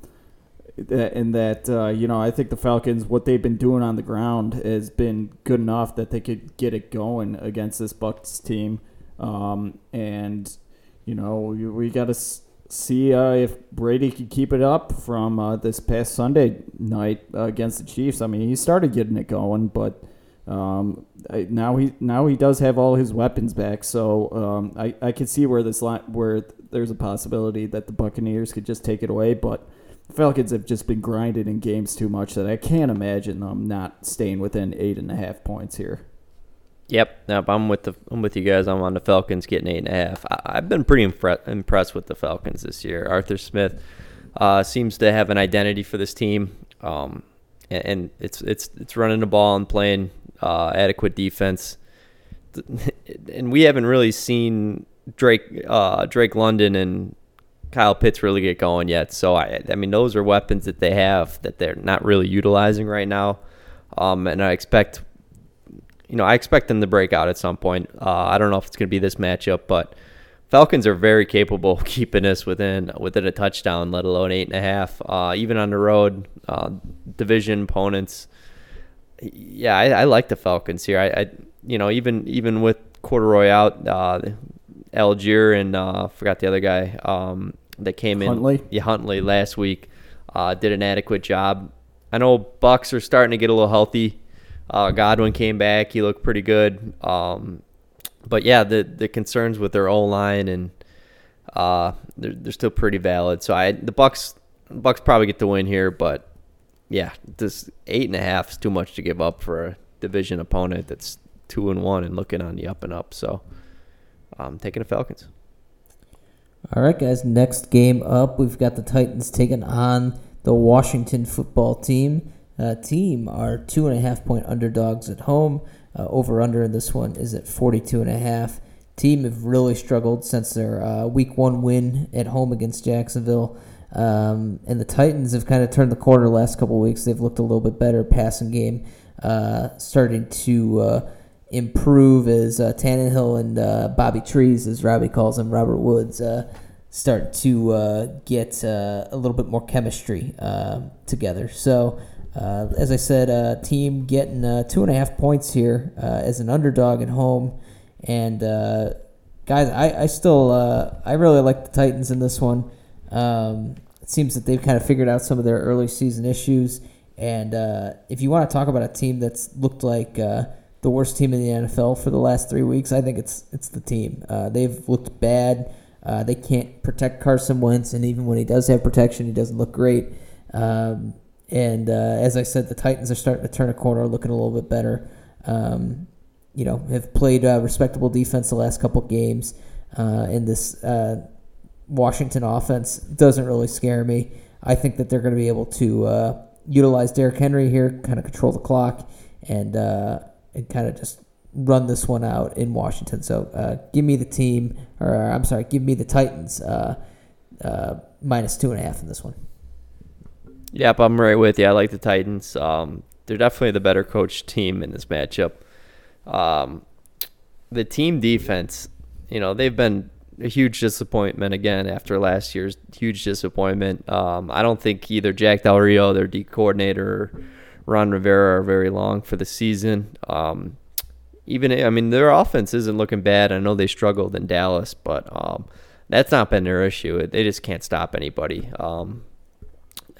in that uh, you know I think the Falcons what they've been doing on the ground has been good enough that they could get it going against this Bucks team. Um, and you know we, we got to see uh, if Brady can keep it up from uh, this past Sunday night uh, against the Chiefs. I mean he started getting it going, but. Um, I, now he now he does have all his weapons back, so um, I I could see where this line where there's a possibility that the Buccaneers could just take it away, but Falcons have just been grinded in games too much that I can't imagine them not staying within eight and a half points here. Yep, nope, I'm with the I'm with you guys. I'm on the Falcons getting eight and a half. I, I've been pretty impre- impressed with the Falcons this year. Arthur Smith uh, seems to have an identity for this team, um, and, and it's it's it's running the ball and playing uh, adequate defense. And we haven't really seen Drake uh, Drake London and Kyle Pitts really get going yet. So I I mean those are weapons that they have that they're not really utilizing right now. Um, and I expect you know, I expect them to break out at some point. Uh, I don't know if it's going to be this matchup, but Falcons are very capable of keeping us within within a touchdown, let alone eight and a half. Uh, even on the road, uh, division opponents. Yeah, I, I like the Falcons here. I, I, you know, even even with Corduroy out, uh, Allgeier and uh, forgot the other guy um, that came in. Huntley? Yeah, Huntley last week uh, did an adequate job. I know Bucks are starting to get a little healthy. Uh, Godwin came back; he looked pretty good. Um, but yeah, the the concerns with their O line and uh, they're they're still pretty valid. So I the Bucks Bucks probably get the win here, but yeah, this eight and a half is too much to give up for a division opponent that's two and one and looking on the up and up. So I'm taking the Falcons. All right, guys. Next game up, we've got the Titans taking on the Washington football team. Uh, team are two and a half point underdogs at home. Uh, over under in this one is at 42 and a half. Team have really struggled since their uh, week one win at home against Jacksonville. Um, and the Titans have kind of turned the corner the last couple weeks. They've looked a little bit better passing game, uh, starting to uh, improve as uh, Tannehill and uh, Bobby Trees, as Robbie calls him, Robert Woods, uh, start to uh, get uh, a little bit more chemistry together. So, as I said, team getting two and a half points here as an underdog at home. And guys, I, I still I really like the Titans in this one. Um, it seems that they've kind of figured out some of their early season issues. And uh, if you want to talk about a team that's looked like uh, the worst team in the NFL for the last three weeks, I think it's it's the team. Uh, they've looked bad. Uh, they can't protect Carson Wentz, and even when he does have protection, he doesn't look great. Um, and uh, as I said, the Titans are starting to turn a corner, looking a little bit better. Um, you know, have played uh, respectable defense the last couple games. And this Washington offense doesn't really scare me. I think that they're going to be able to uh, utilize Derrick Henry here, kind of control the clock, and uh, and kind of just run this one out in Washington. So uh, give me the team, or I'm sorry, give me the Titans uh, uh, minus two and a half in this one. Yep, I'm right with you. I like the Titans. Um, they're definitely the better coached team in this matchup. Um, the team defense, you know, they've been a huge disappointment again after last year's huge disappointment. Um, I don't think either Jack Del Rio, their D coordinator, or Ron Rivera are very long for the season. Um, even I mean, their offense isn't looking bad. I know they struggled in Dallas, but um, that's not been their issue. They just can't stop anybody. Um,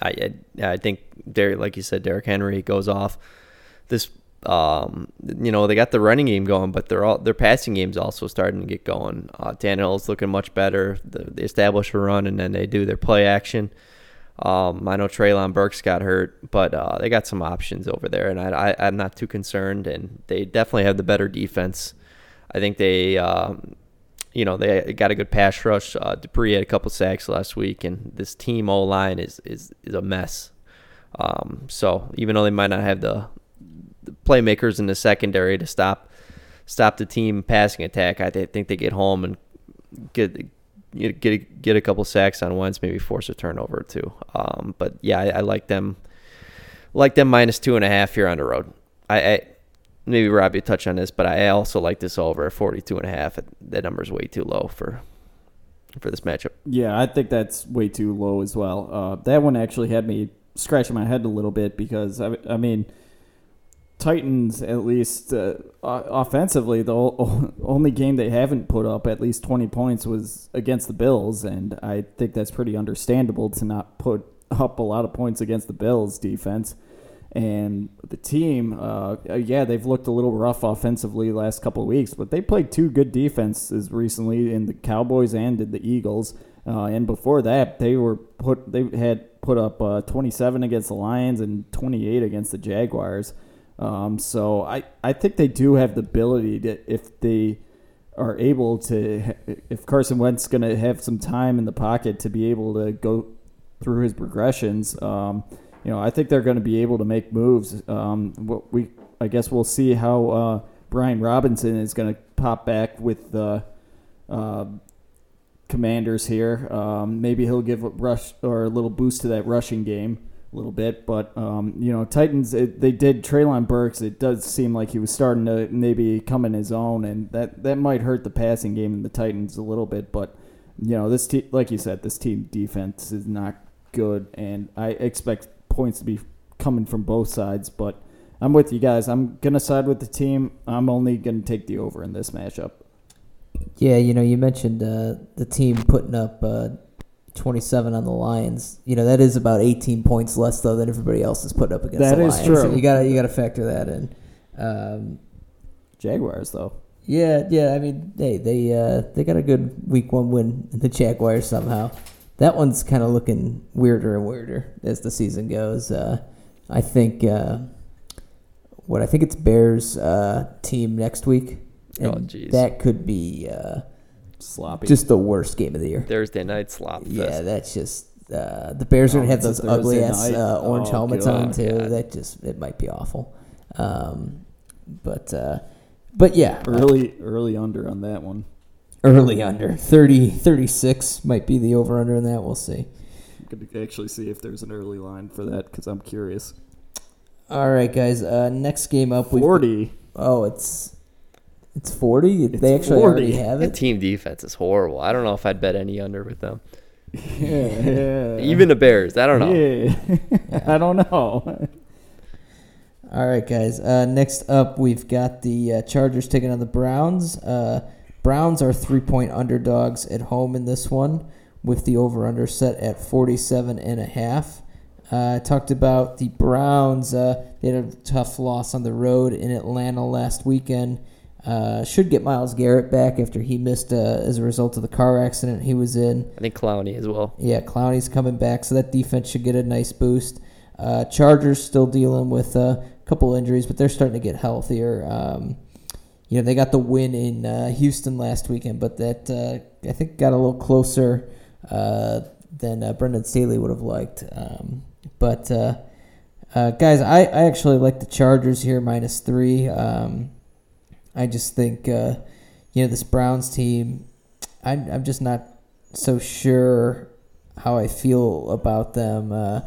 I I think Derrick, like you said, Derrick Henry goes off. This um, you know, they got the running game going, but they're all their passing game's also starting to get going. Uh, Tannehill's looking much better. The, they establish a run and then they do their play action. Um, I know Treylon Burks got hurt, but uh, they got some options over there, and I, I, I'm not too concerned. And they definitely have the better defense. I think they, um, you know, they got a good pass rush. Uh, Dupree had a couple sacks last week, and this team O line is, is is a mess. Um, so even though they might not have the playmakers in the secondary to stop stop the team passing attack, I think they get home and get get get, get a couple sacks on Wentz, maybe force a turnover or two. Um, but yeah, I, I like them like them minus two and a half here on the road. I, I maybe Robbie touch on this, but I also like this over at 42 and a half. That number is way too low for for this matchup. Yeah, I think that's way too low as well. Uh, that one actually had me scratching my head a little bit because I, I mean, Titans at least uh, offensively, the only game they haven't put up at least twenty points was against the Bills, and I think that's pretty understandable to not put up a lot of points against the Bills defense. And the team, uh, yeah, they've looked a little rough offensively last couple of weeks, but they played two good defenses recently in the Cowboys and in the Eagles. Uh, and before that, they were put they had put up uh, 27 against the Lions and 28 against the Jaguars. Um, so I, I think they do have the ability to if they are able to if Carson Wentz going to have some time in the pocket to be able to go through his progressions. Um, you know, I think they're going to be able to make moves. Um, what we I guess we'll see how uh, Brian Robinson is going to pop back with the uh, Commanders here. Um, maybe he'll give a rush or a little boost to that rushing game a little bit. But um, you know, Titans it, they did Treylon Burks. It does seem like he was starting to maybe come in his own, and that that might hurt the passing game in the Titans a little bit. But you know, this team, like you said, this team defense is not good, and I expect points to be coming from both sides. But I'm with you guys. I'm gonna side with the team. I'm only gonna take the over in this matchup. Yeah, you know, you mentioned uh, the team putting up uh, 27 on the Lions. You know, that is about 18 points less though than everybody else is put up against That the is Lions. true. So you gotta you gotta factor that in. Um, Jaguars though. yeah, yeah. I mean, hey, they uh, they got a good week one win in the Jaguars somehow. That one's kind of looking weirder and weirder as the season goes. Uh, I think uh, what I think it's Bears uh, team next week, Oh, and jeez. that could be uh, sloppy. just the worst game of the year. Thursday night slop fest. Yeah, that's just uh, the Bears are Oh, gonna have those ugly ass uh, orange Oh, helmets on too. God. That just it might be awful. Um, but uh, but yeah, uh, early early under on that one. early under 30, 36 might be the over under in that. We'll see. I'm gonna actually see if there's an early line for that because I'm curious. All right, guys. Uh, next game up, we Forty. Oh, it's it's forty. It's they actually 40. already have it. The team defense is horrible. I don't know if I'd bet any under with them. Yeah. Even the Bears. I don't know. Yeah. I don't know. All right, guys. Uh, next up, we've got the uh, Chargers taking on the Browns. Uh, Browns are three point underdogs at home in this one, with the over under set at 47 and a half. Uh, I talked about the Browns. Uh, they had a tough loss on the road in Atlanta last weekend. Uh, should get Myles Garrett back after he missed uh, as a result of the car accident he was in. I think Clowney as well. Yeah, Clowney's coming back, so that defense should get a nice boost. Uh, Chargers still dealing with a couple injuries, but they're starting to get healthier. Um, you know, they got the win in uh, Houston last weekend, but that uh, I think got a little closer uh, than uh, Brandon Staley would have liked. Um, but uh, uh, guys, I, I actually like the Chargers here minus three. Um, I just think uh, you know this Browns team. I'm I'm just not so sure how I feel about them. Uh,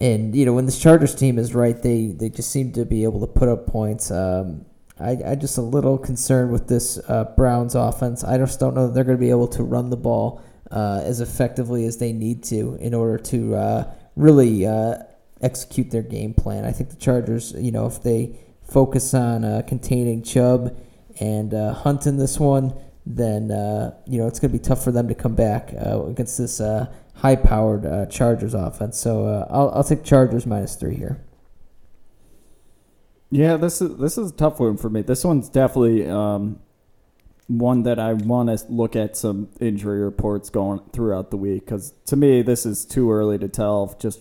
and you know when this Chargers team is right, they they just seem to be able to put up points. Um, I I just a little concerned with this uh, Browns offense. I just don't know that they're going to be able to run the ball uh, as effectively as they need to in order to uh, really uh, execute their game plan. I think the Chargers, you know, if they focus on uh, containing Chubb and uh, Hunt in this one, then uh, you know it's going to be tough for them to come back uh, against this uh, high-powered uh, Chargers offense. So I'll I'll take Chargers minus three here. Yeah, this is this is a tough one for me. This one's definitely um, one that I want to look at some injury reports going throughout the week because to me this is too early to tell just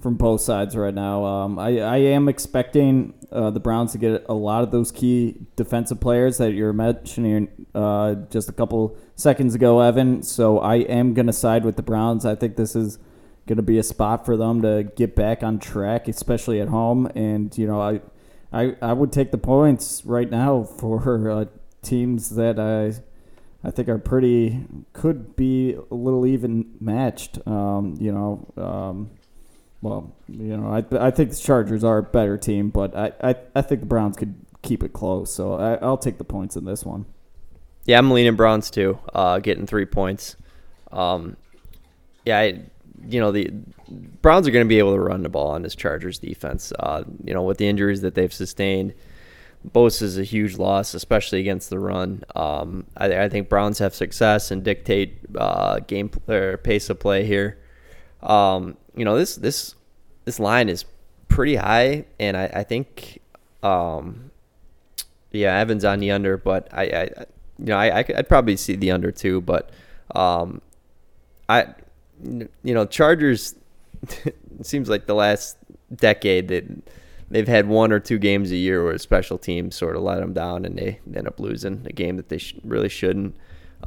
from both sides right now. Um, I I am expecting uh, the Browns to get a lot of those key defensive players that you're mentioning uh, just a couple seconds ago, Evan. So I am gonna side with the Browns. I think this is going to be a spot for them to get back on track, especially at home. And you know, I, I, I would take the points right now for uh, teams that I, I think are pretty could be a little even matched. Um, you know, um, well, you know, I, I think the Chargers are a better team, but I, I, I think the Browns could keep it close. So I, I'll take the points in this one. Yeah, I'm leaning Browns too. Uh, getting three points. Um, yeah, I, you know the Browns are going to be able to run the ball on this Chargers defense. Uh, you know with the injuries that they've sustained, Bosa is a huge loss, especially against the run. Um, I, I think Browns have success and dictate uh, game or pace of play here. Um, you know this this this line is pretty high, and I, I think um, yeah Evans on the under, but I, I you know I, I I'd probably see the under too, but um, I you know Chargers seems like the last decade that they've had one or two games a year where a special teams sort of let them down and they end up losing a game that they sh- really shouldn't.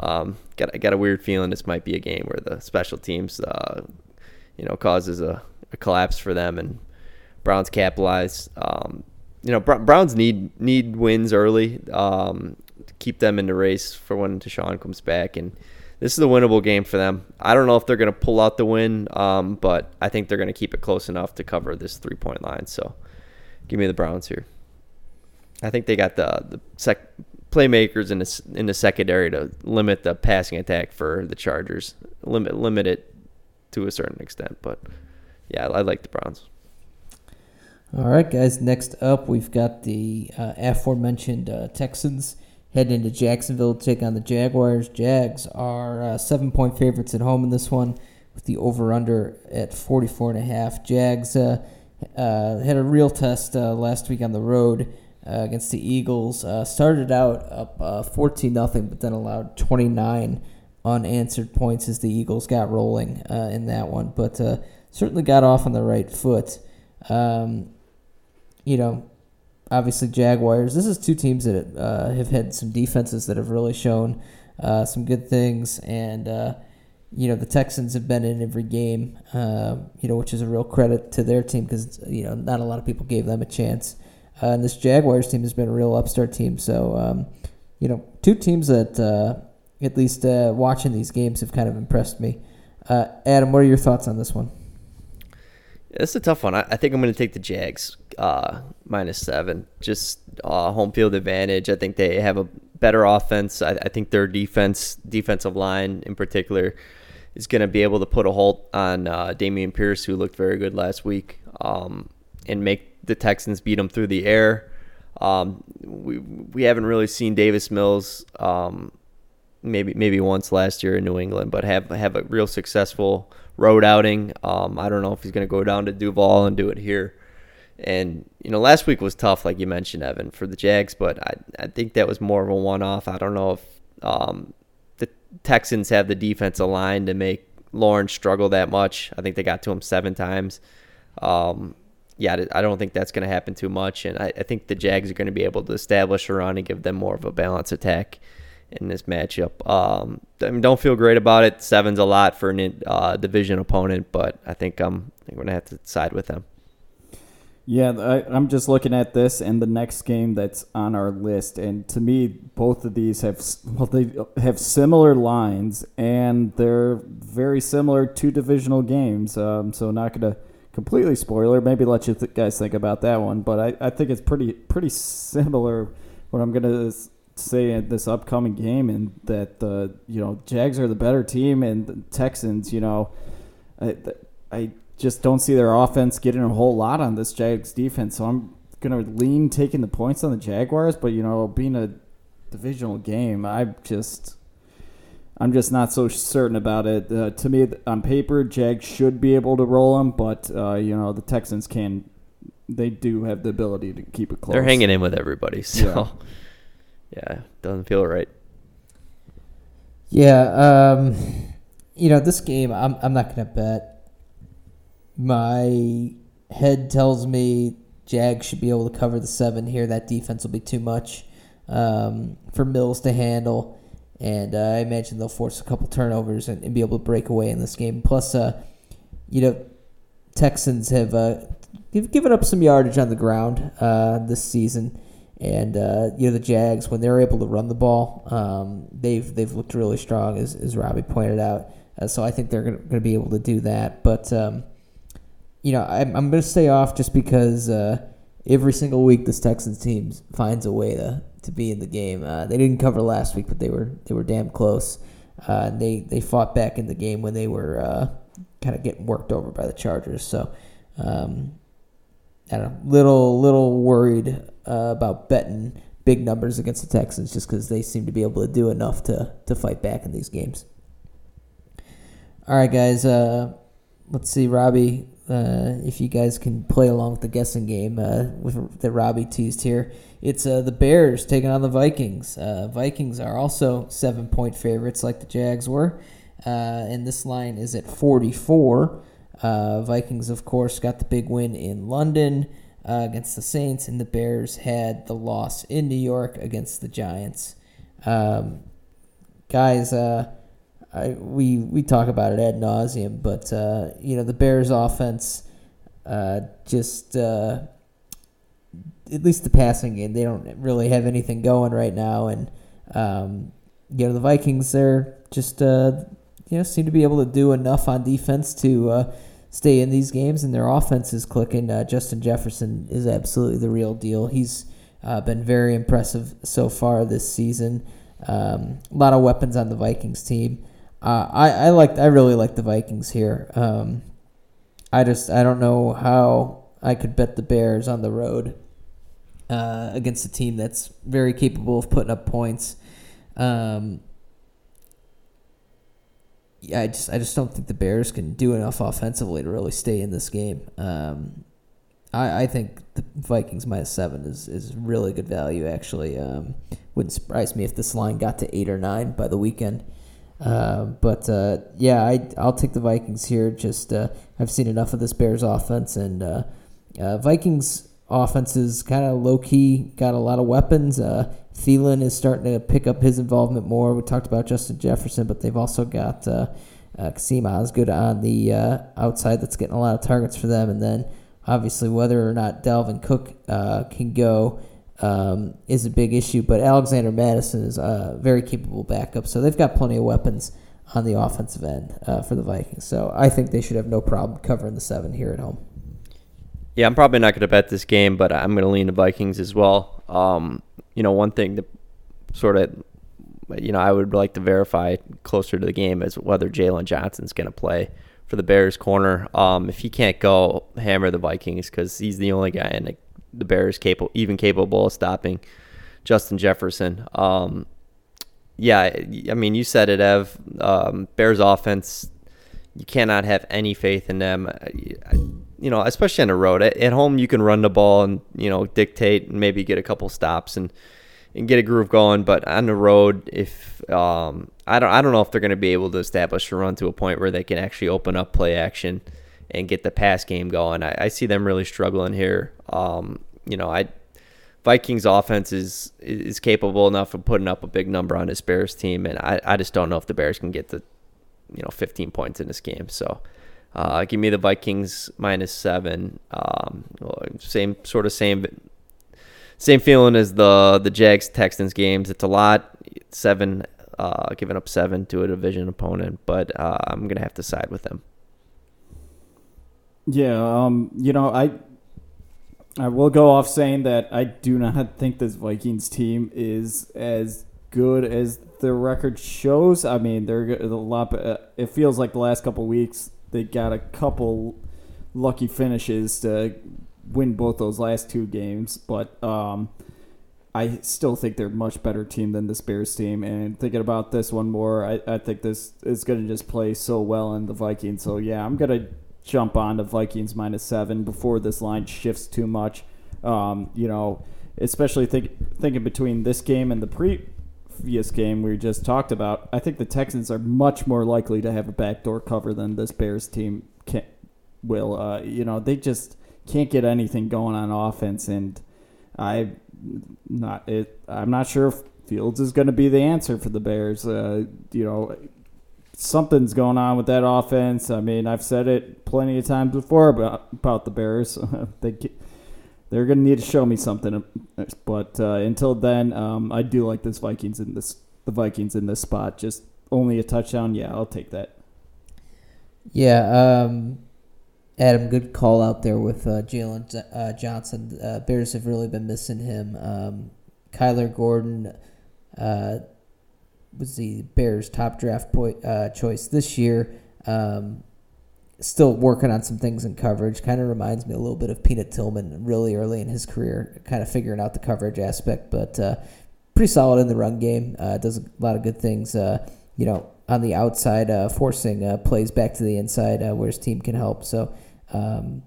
Um, got got a weird feeling this might be a game where the special teams, uh, you know, causes a, a collapse for them and Browns capitalize. Um, you know, Br- Browns need need wins early um, to keep them in the race for when Deshaun comes back and this is a winnable game for them. I don't know if they're going to pull out the win, um, but I think they're going to keep it close enough to cover this three point line. So give me the Browns here. I think they got the the sec- playmakers in the in the secondary to limit the passing attack for the Chargers. Limit limit it to a certain extent, but yeah, I, like the Browns. All right, guys. Next up, we've got the uh, aforementioned uh, Texans heading into Jacksonville to take on the Jaguars. Jags are uh, seven point favorites at home in this one, with the over under at 44 and a half. Jags uh, uh, had a real test uh, last week on the road against the Eagles. Started out up 14 nothing, but then allowed 29 unanswered points as the Eagles got rolling uh, in that one. But uh, certainly got off on the right foot. Um, you know, obviously Jaguars. This is two teams that uh, have had some defenses that have really shown uh, some good things, and uh, you know the Texans have been in every game, uh, you know, which is a real credit to their team because you know not a lot of people gave them a chance. And this Jaguars team has been a real upstart team. So um, you know, two teams that at least uh, watching these games have kind of impressed me. Uh, Adam, what are your thoughts on this one? It's a tough one. I, I think I'm going to take the Jags uh, minus seven. Just uh, home field advantage. I think they have a better offense. I, I think their defense, defensive line in particular, is going to be able to put a halt on uh, Dameon Pierce, who looked very good last week, um, and make the Texans beat them through the air. Um, we we haven't really seen Davis Mills, um, maybe maybe once last year in New England, but have have a real successful road outing. Um, I don't know if he's going to go down to Duval and do it here. And you know, last week was tough, like you mentioned, Evan, for the Jags, but I I think that was more of a one off. I don't know if um, the Texans have the defense aligned to make Lawrence struggle that much. I think they got to him seven times. Um, yeah, I don't think that's going to happen too much. And I, I think the Jags are going to be able to establish a run and give them more of a balanced attack in this matchup. Um, I mean, don't feel great about it. Seven's a lot for a uh, division opponent, but I think I'm, to have to side with them. Yeah, I, I'm just looking at this and the next game that's on our list, and to me, both of these have well, they have similar lines, and they're very similar to divisional games. Um, so not gonna completely spoiler. Maybe let you th- guys think about that one, but I, I think it's pretty pretty similar. What I'm gonna say in this upcoming game, and that the you know Jags are the better team, and the Texans, you know, I I just don't see their offense getting a whole lot on this Jags defense. So I'm gonna lean taking the points on the Jaguars, but you know, being a divisional game, I just I'm just not so certain about it. Uh, to me, on paper, Jags should be able to roll them, but uh, you know the Texans can. They do have the ability to keep it close. They're hanging in with everybody, so yeah, yeah doesn't feel right. Yeah, um, you know this game, I'm I'm not gonna bet my head tells me Jag should be able to cover the seven here. That defense will be too much um, for Mills to handle, and uh, I imagine they'll force a couple turnovers and, and, be able to break away in this game. Plus, uh, you know, Texans have uh, given up some yardage on the ground uh, this season, and uh, you know the Jags when they're able to run the ball, um, they've they've looked really strong, as as Robbie pointed out. Uh, so I think they're going to be able to do that, but. Um, you know, I'm, I'm going to stay off just because uh, every single week this Texans team finds a way to, to be in the game. Uh, they didn't cover last week, but they were they were damn close. Uh, they they fought back in the game when they were uh, kind of getting worked over by the Chargers. So um, I don't know, little little worried uh, about betting big numbers against the Texans just because they seem to be able to do enough to to fight back in these games. All right, guys. Uh, let's see, Robbie uh, if you guys can play along with the guessing game uh, with, that Robbie teased here. It's uh, the Bears taking on the Vikings. Uh, Vikings are also seven point favorites, like the Jags were, uh, and this line is at 44. Uh, Vikings, of course, got the big win in London against the Saints, and the Bears had the loss in New York against the Giants. Um, guys, I, we we talk about it ad nauseum, but uh, you know the Bears' offense uh, just uh, at least the passing game they don't really have anything going right now, and um, you know the Vikings they're just uh, you know seem to be able to do enough on defense to uh, stay in these games, and their offense is clicking. Uh, Justin Jefferson is absolutely the real deal. He's been very impressive so far this season. Um, a lot of weapons on the Vikings team. Uh, I I like I really like the Vikings here. Um, I just I don't know how I could bet the Bears on the road uh, against a team that's very capable of putting up points. Um, yeah, I just I just don't think the Bears can do enough offensively to really stay in this game. Um, I I think the Vikings minus seven is is really good value. Actually, um, wouldn't surprise me if this line got to eight or nine by the weekend. Uh, but uh, yeah, I I'll take the Vikings here. Just uh, I've seen enough of this Bears offense, and uh, uh, Vikings offense is kind of low key, got a lot of weapons. Uh, Thielen is starting to pick up his involvement more. We talked about Justin Jefferson, but they've also got uh, uh, Kasim Osgood on the uh, outside that's getting a lot of targets for them. And then obviously whether or not Dalvin Cook uh, can go um, is a big issue. But Alexander Mattison is a very capable backup, so they've got plenty of weapons on the offensive end uh, for the Vikings. So I think they should have no problem covering the seven here at home. Yeah, I'm probably not going to bet this game, but I'm going to lean the Vikings as well. Um, you know, one thing that sort of, you know, I would like to verify closer to the game is whether Jaylon Johnson's going to play for the Bears corner. Um, if he can't go, hammer the Vikings because he's the only guy in the, the Bears capable, even capable of stopping Justin Jefferson. Um, yeah, I mean, you said it, Ev. Um, Bears offense, you cannot have any faith in them. You know, especially on the road. At, at home, you can run the ball and you know dictate and maybe get a couple stops and and get a groove going. But on the road, if um, I don't, I don't know if they're going to be able to establish a run to a point where they can actually open up play action and get the pass game going. I, I see them really struggling here. Um, you know, I Vikings offense is is capable enough of putting up a big number on this Bears team, and I, I just don't know if the Bears can get the you know 15 points in this game. So. Uh, give me the Vikings minus seven. Um, same sort of same same feeling as the the Jags Texans games. It's a lot. Seven, uh, giving up seven to a division opponent, but uh, I'm gonna have to side with them. Yeah, um, you know, I I will go off saying that I do not think this Vikings team is as good as the record shows. I mean, they're a lot. Uh, it feels like the last couple weeks they got a couple lucky finishes to win both those last two games, but um, I still think they're a much better team than this Bears team. And thinking about this one more, I, I think this is going to just play so well in the Vikings. So yeah, I'm going to jump on the Vikings minus seven before this line shifts too much. Um, you know, especially think, thinking between this game and the previous game we just talked about, I think the Texans are much more likely to have a backdoor cover than this Bears team can, will. Uh, you know, they just can't get anything going on offense, and I not it. I'm not sure if Fields is going to be the answer for the Bears. Uh, you know, something's going on with that offense. I mean, I've said it plenty of times before about about the Bears. they they're going to need to show me something. But uh, until then, um, I do like this Vikings in this the Vikings in this spot. Just only a touchdown. Yeah, I'll take that. Yeah. Um, Adam, good call out there with uh, Jaylon uh, Johnson. Uh, Bears have really been missing him. Um, Kyler Gordon uh, was the Bears' top draft po- uh, choice this year. Um, still working on some things in coverage. Kind of reminds me a little bit of Peanut Tillman really early in his career, kind of figuring out the coverage aspect, but uh, pretty solid in the run game. does a lot of good things. you know, on the outside, forcing plays back to the inside where his team can help. So. Um,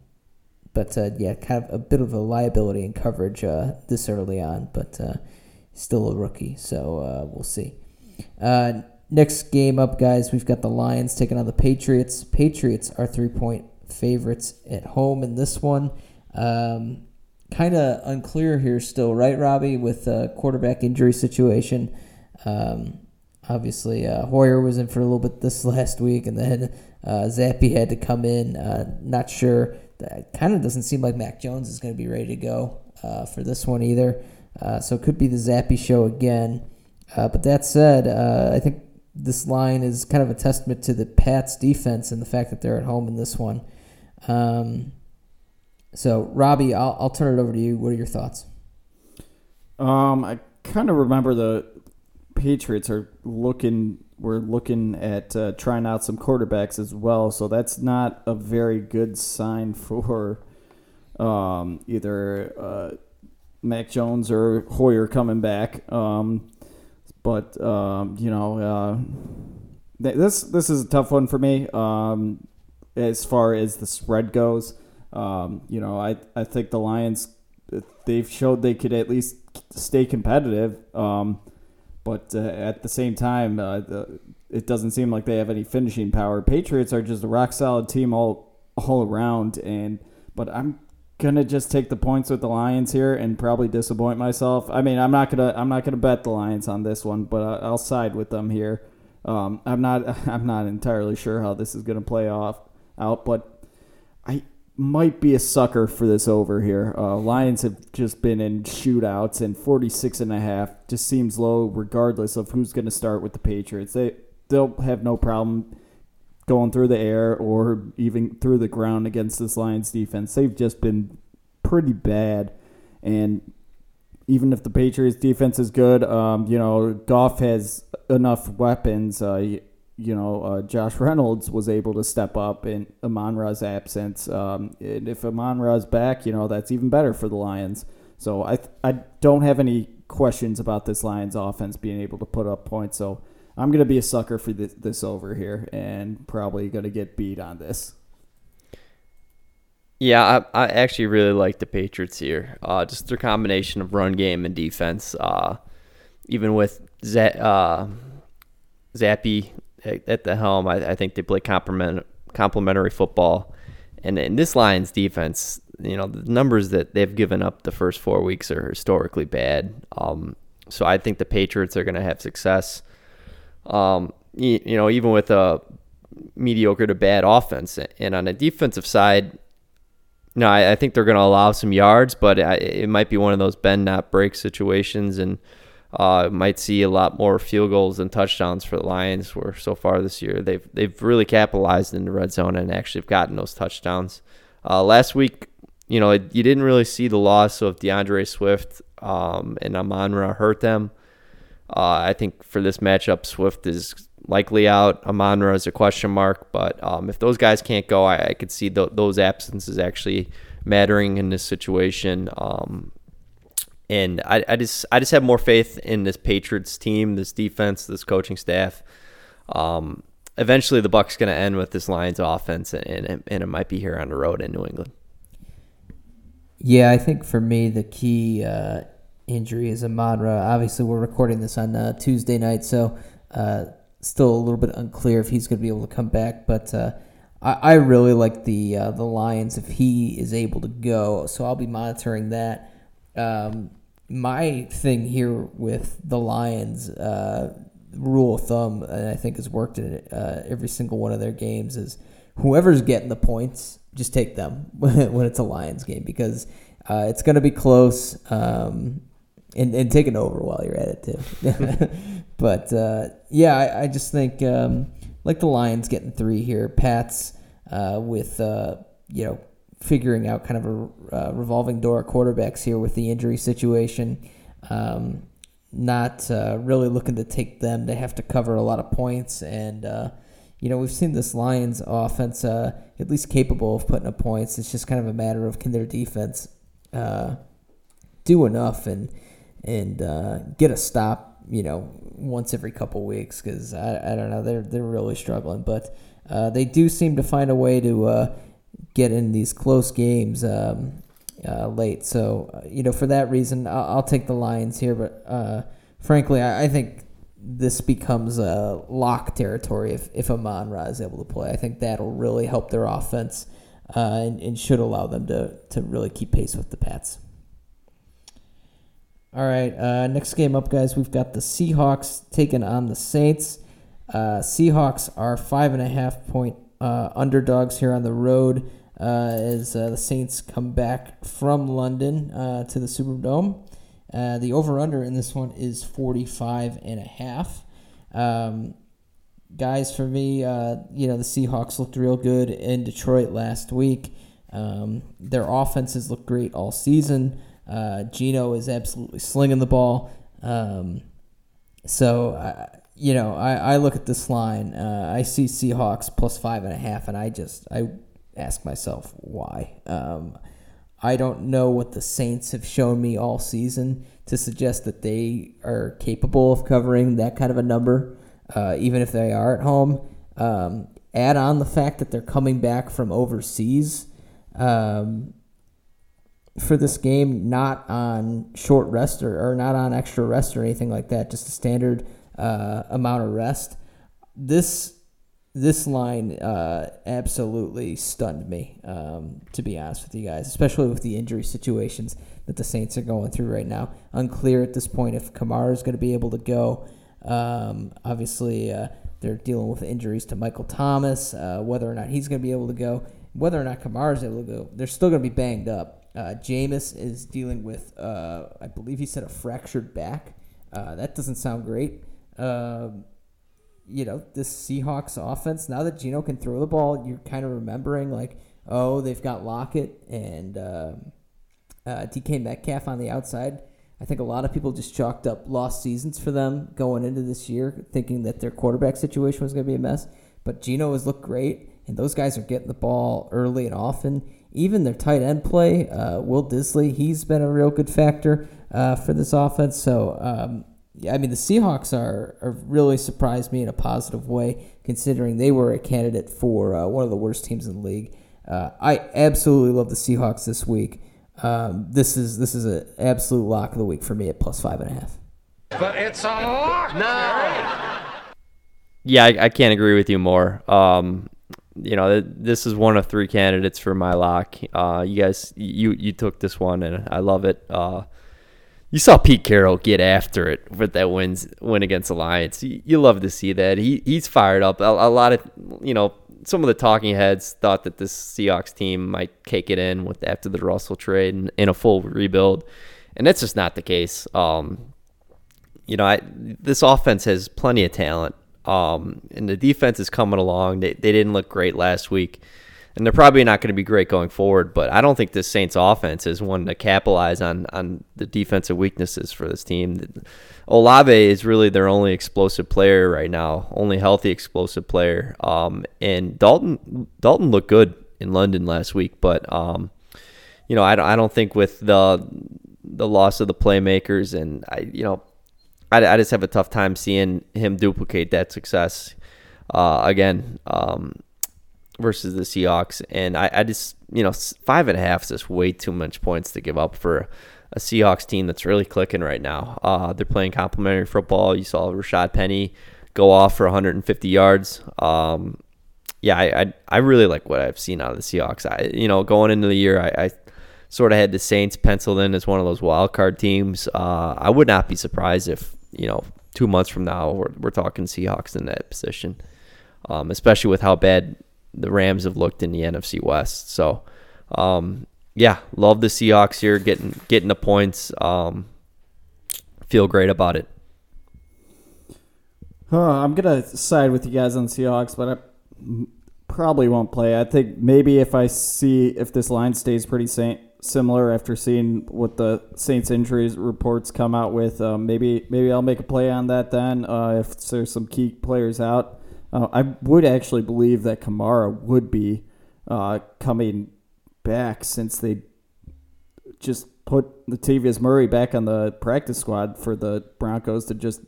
but uh, yeah, kind of a bit of a liability in coverage uh, this early on, but uh, still a rookie, so uh, we'll see. Next game up, guys, we've got the Lions taking on the Patriots. Patriots are three point favorites at home in this one. Um, kind of unclear here still, right, Robbie, with the quarterback injury situation. Um, obviously, uh, Hoyer was in for a little bit this last week, and then uh, Zappe had to come in. Uh, not sure. That kind of doesn't seem like Mac Jones is going to be ready to go uh, for this one either. Uh, so it could be the Zappe show again. Uh, but that said, uh, I think this line is kind of a testament to the Pats defense and the fact that they're at home in this one. Um, so Robbie, I'll, I'll turn it over to you. What are your thoughts? Um, I kind of remember the Patriots are looking we're looking at uh, trying out some quarterbacks as well. So that's not a very good sign for um, either uh, Mac Jones or Hoyer coming back. Um, but um, you know, uh, this this is a tough one for me um, as far as the spread goes. Um, you know, I I think the Lions they've showed they could at least stay competitive. Um, but uh, at the same time, uh, the, it doesn't seem like they have any finishing power. Patriots are just a rock solid team all all around, and but I'm gonna just take the points with the Lions here and probably disappoint myself. I mean, I'm not gonna I'm not gonna bet the Lions on this one, but I- I'll side with them here. Um, I'm not I'm not entirely sure how this is gonna play off out, but I might be a sucker for this over here. Uh, Lions have just been in shootouts, and 46 and a half just seems low, regardless of who's to start with the Patriots. They they'll have no problem going through the air or even through the ground against this Lions defense. They've just been pretty bad, and even if the Patriots defense is good, um, you know, Goff has enough weapons. Uh, you know, uh, Josh Reynolds was able to step up in Amon Ra's absence. Um, and if Amon Ra's back, you know, that's even better for the Lions. So I I don't have any questions about this Lions offense being able to put up points. So I'm to be a sucker for this, this over here and probably to get beat on this. Yeah, I, I actually really like the Patriots here. Uh, just their combination of run game and defense. Uh, even with Z- uh, Zappe at, at the helm, I, I think they play complement, complementary football. And in this Lions defense, you know, the numbers that they've given up the first four weeks are historically bad. Um, so I think the Patriots are going to have success. Um, you, you know, even with a mediocre to bad offense. And on the defensive side, no, I, I think they're going to allow some yards, but I, it might be one of those bend not break situations, and uh, might see a lot more field goals and touchdowns for the Lions. Where so far this year they've they've really capitalized in the red zone and actually have gotten those touchdowns. Uh, last week, you know, you didn't really see the loss of DeAndre Swift um, and Amon Ra hurt them. Uh, I think for this matchup, Swift is likely out. Amon Ra is a question mark, but um, if those guys can't go, I, I could see th- those absences actually mattering in this situation. Um, and I, I just I just have more faith in this Patriots team, this defense, this coaching staff. Um, eventually, the Bucks going to end with this Lions offense, and, and and it might be here on the road in New England. Yeah, I think for me the key uh, injury is Amon Ra. Obviously, we're recording this on uh, Tuesday night, so uh, still a little bit unclear if he's going to be able to come back. But uh, I, I really like the uh, the Lions if he is able to go. So I'll be monitoring that. Um, my thing here with the Lions, uh, rule of thumb, and I think has worked in uh, every single one of their games, is whoever's getting the points, just take them when it's a Lions game because uh, it's going to be close. Um, and, and take it over while you're at it too. but uh, yeah, I, I just think um, like the Lions getting three here, Pats uh, with uh, you know figuring out kind of a uh, revolving door quarterbacks here with the injury situation. Um, not uh, really looking to take them. They have to cover a lot of points, and uh, you know we've seen this Lions offense at least capable of putting up points. It's just kind of a matter of can their defense do enough and and uh, get a stop, you know, once every couple weeks because I, I don't know they're they're really struggling, but uh, they do seem to find a way to uh, get in these close games um, uh, late. So uh, you know, for that reason, I'll, I'll take the Lions here. But uh, frankly, I, I think this becomes a lock territory if if Amon Ra is able to play. I think that'll really help their offense and, and should allow them to to really keep pace with the Pats. All right, uh, next game up, guys. We've got the Seahawks taking on the Saints. Uh, Seahawks are five and a half point uh, underdogs here on the road uh, as uh, the Saints come back from London uh, to the Superdome. the over under in this one is 45 and a half. Um, guys, for me, you know, the Seahawks looked real good in Detroit last week. Um, their offenses look great all season. Uh, Geno is absolutely slinging the ball. Um, so, uh, you know, I, I look at this line. Uh, I see Seahawks plus five and a half, and I just I ask myself why. Um, I don't know what the Saints have shown me all season to suggest that they are capable of covering that kind of a number, uh, even if they are at home. Um, add on the fact that they're coming back from overseas. Um, for this game, not on short rest or, or not on extra rest or anything like that, just a standard uh, amount of rest. This this line uh, absolutely stunned me, um, to be honest with you guys, especially with the injury situations that the Saints are going through right now. Unclear at this point if Kamara is going to be able to go. Um, obviously, uh, they're dealing with injuries to Michael Thomas, uh, whether or not he's going to be able to go, whether or not Kamara is able to go. They're still going to be banged up. Uh, Jameis is dealing with, uh, I believe he said a fractured back. Uh, that doesn't sound great. Um, you know, this Seahawks offense, now that Geno can throw the ball, you're kind of remembering, like, oh, they've got Lockett and um, uh, DK Metcalf on the outside. I think a lot of people just chalked up lost seasons for them going into this year, thinking that their quarterback situation was going to be a mess. But Geno has looked great, and those guys are getting the ball early and often. Even their tight end play, uh, Will Dissly, he's been a real good factor uh, for this offense. So, um, yeah, I mean, the Seahawks are, are really surprised me in a positive way, considering they were a candidate for uh, one of the worst teams in the league. Uh, I absolutely love the Seahawks this week. Um, this is this is an absolute lock of the week for me at plus five and a half. But it's a lock now. Yeah, I, I can't agree with you more. Um, you know, this is one of three candidates for my lock. Uh, you guys, you you took this one, and I love it. Uh, you saw Pete Carroll get after it with that wins win against Lions. You, you love to see that. He he's fired up. A, a lot of you know some of the talking heads thought that this Seahawks team might cake it in with after the Russell trade and in a full rebuild, and that's just not the case. Um, you know, I, this offense has plenty of talent, um, and the defense is coming along. They they didn't look great last week, and they're probably not going to be great going forward. But I don't think this Saints offense is one to capitalize on on the defensive weaknesses for this team. Olave is really their only explosive player right now, only healthy explosive player. Um, and Dalton Dalton looked good in London last week, but um, you know, I don't, I don't think with the the loss of the playmakers and I, you know, I, I just have a tough time seeing him duplicate that success uh, again um, versus the Seahawks. And I, I just, you know, five and a half is just way too much points to give up for a Seahawks team that's really clicking right now. Uh, they're playing complementary football. You saw Rashaad Penny go off for 150 yards. Um, yeah, I, I, I really like what I've seen out of the Seahawks. I you know going into the year, I, I sort of had the Saints penciled in as one of those wild card teams. Uh, I would not be surprised if you know two months from now we're, we're talking Seahawks in that position, um, especially with how bad the Rams have looked in the NFC West. So um, yeah, love the Seahawks here getting getting the points. Um, feel great about it. Huh, I'm gonna side with you guys on Seahawks, but I probably won't play. I think maybe if I see if this line stays pretty sa- similar after seeing what the Saints injuries reports come out with, um, maybe maybe I'll make a play on that then. Uh, if there's some key players out, uh, I would actually believe that Kamara would be uh, coming back since they just put Latavius Murray back on the practice squad for the Broncos to just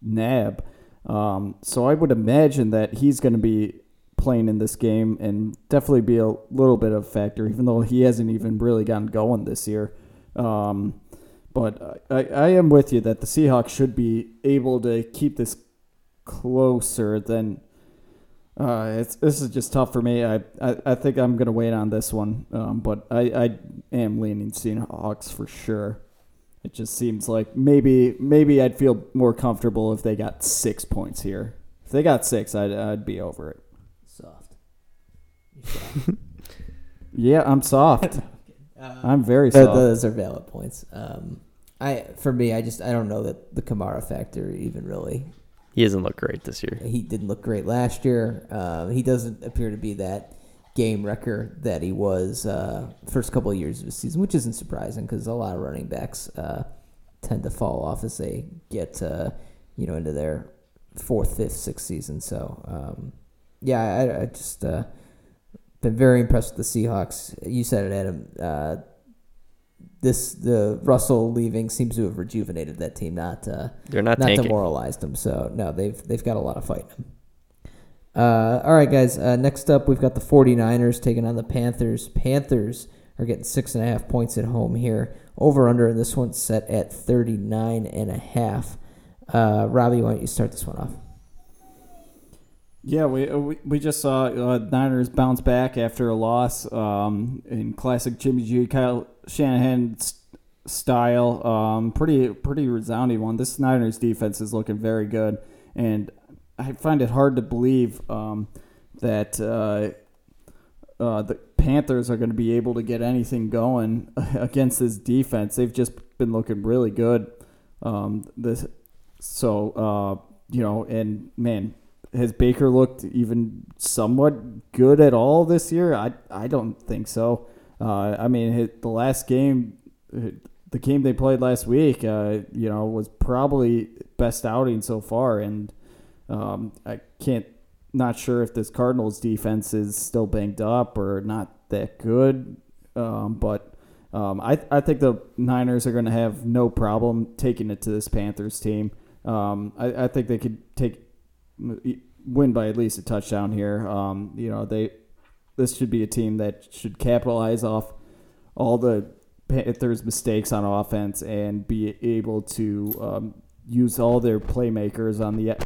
nab. Um, so I would imagine that he's going to be playing in this game and definitely be a little bit of a factor, even though he hasn't even really gotten going this year. Um, but I, I am with you that the Seahawks should be able to keep this closer than uh, it's this is just tough for me. I I, I think I'm gonna wait on this one, um, but I, I am leaning Seahawks for sure. It just seems like maybe maybe I'd feel more comfortable if they got six points here. If they got six, I'd I'd be over it. Soft. Yeah, I'm soft. Uh, I'm very soft. those are valid points. Um, I for me, I just I don't know that the Kamara factor even really. He doesn't look great this year. He didn't look great last year. Uh, he doesn't appear to be that game wrecker that he was uh, first couple of years of the season, which isn't surprising because a lot of running backs uh, tend to fall off as they get uh, you know into their fourth, fifth, sixth season. So um, yeah, I, I just uh, been very impressed with the Seahawks. You said it, Adam. Uh, this the Russell leaving seems to have rejuvenated that team, not uh, They're not not tanking. demoralized them. So no, they've they've got a lot of fight in them. Uh, all right, guys. Uh, next up, we've got the 49ers taking on the Panthers. Panthers are getting six and a half points at home here. Over under in this one set at 39 and a half. Uh, Robbie, why don't you start this one off? Yeah, we uh, we, we just saw uh, Niners bounce back after a loss um, in classic Jimmy G. Kyle Shanahan s- style. Um, pretty pretty resounding one. This Niners defense is looking very good, and I find it hard to believe um, that uh, uh, the Panthers are going to be able to get anything going against this defense. They've just been looking really good. Um, this so uh, you know, and man, has Baker looked even somewhat good at all this year? I I don't think so. Uh, I mean, his, the last game, the game they played last week, uh, you know, was probably best outing so far, and um, I can't not sure if this Cardinals defense is still banged up or not that good, um, but. Um, I, I think the Niners are going to have no problem taking it to this Panthers team. Um, I, I think they could take win by at least a touchdown here. Um, you know, they this should be a team that should capitalize off all the Panthers' mistakes on offense and be able to um, use all their playmakers on the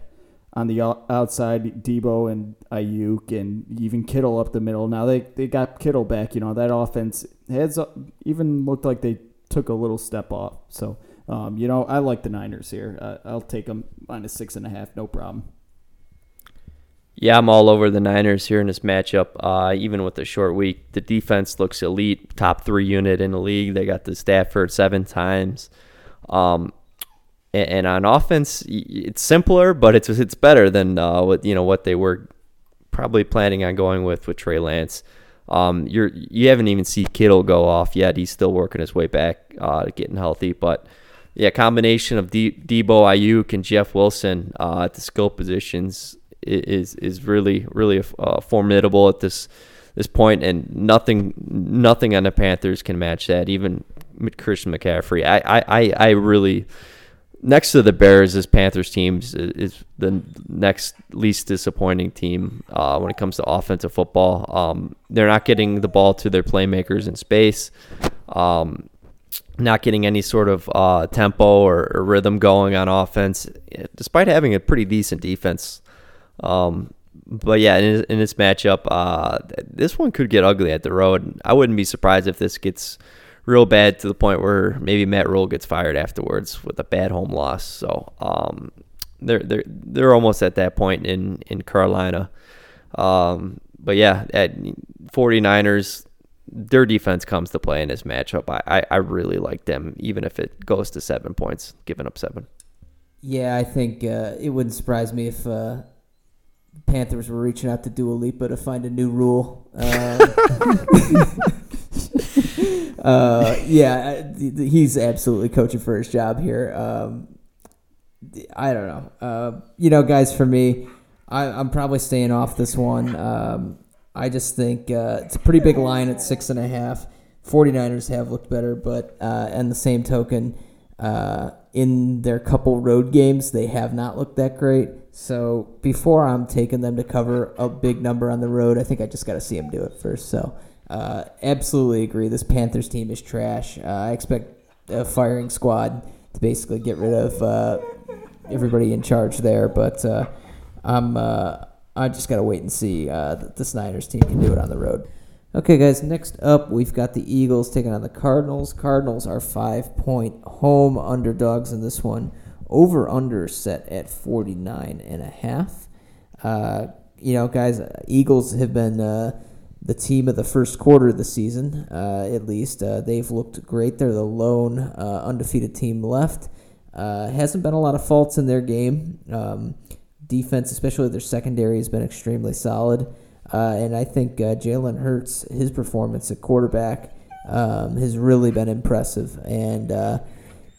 on the outside, Deebo and Aiyuk and even Kittle up the middle. Now they, they got Kittle back. You know that offense has even looked like they took a little step off. So um, you know I like the Niners here. Uh, I'll take them minus six and a half, no problem. Yeah, I'm all over the Niners here in this matchup. Uh, even with the short week, the defense looks elite, top three unit in the league. They got the Stafford seven times. Um, and, and, on offense, it's simpler, but it's it's better than uh, what you know what they were probably planning on going with with Trey Lance. Um, you're you haven't even seen Kittle go off yet. He's still working his way back, uh, getting healthy. But yeah, combination of D- Deebo, Aiyuk, and Jeff Wilson uh, at the skill positions is is really really uh, formidable at this this point, and nothing nothing on the Panthers can match that. Even Christian McCaffrey, I I I really next to the Bears, this Panthers team is, the next least disappointing team uh, when it comes to offensive football. Um, they're not getting the ball to their playmakers in space. Um, not getting any sort of uh, tempo or, or, rhythm going on offense, despite having a pretty decent defense. Um, but yeah, in, in this matchup, uh, this one could get ugly at the road. I wouldn't be surprised if this gets real bad to the point where maybe Matt Rhule gets fired afterwards with a bad home loss. So um, they're they're they're almost at that point in in Carolina. Um, but yeah, at 49ers, their defense comes to play in this matchup. I, I, I really like them, even if it goes to seven points, giving up seven. Yeah, I think uh, it wouldn't surprise me if uh, Panthers were reaching out to Dua Lipa to find a new rule. Uh, uh, yeah, he's absolutely coaching for his job here. Um, I don't know. Uh, you know, guys, for me, I, am probably staying off this one. Um, I just think uh, it's a pretty big line at six and a half. 49ers have looked better, but uh, and the same token, uh, in their couple road games, they have not looked that great. So before I'm taking them to cover a big number on the road, I think I just got to see them do it first. So uh, absolutely agree. This Panthers team is trash. Uh, I expect a firing squad to basically get rid of uh, everybody in charge there, but uh, I'm uh, I just got to wait and see uh, that the Niners team can do it on the road. Okay, guys, next up, we've got the Eagles taking on the Cardinals. Cardinals are five point home underdogs in this one. Over under set at 49 and a half. Uh, you know, guys, Eagles have been uh, the team of the first quarter of the season, uh, at least. Uh, they've looked great. They're the lone uh, undefeated team left. Uh, hasn't been a lot of faults in their game. Um, defense, especially their secondary, has been extremely solid. And I think Jalen Hurts, his performance at quarterback, um, has really been impressive. And,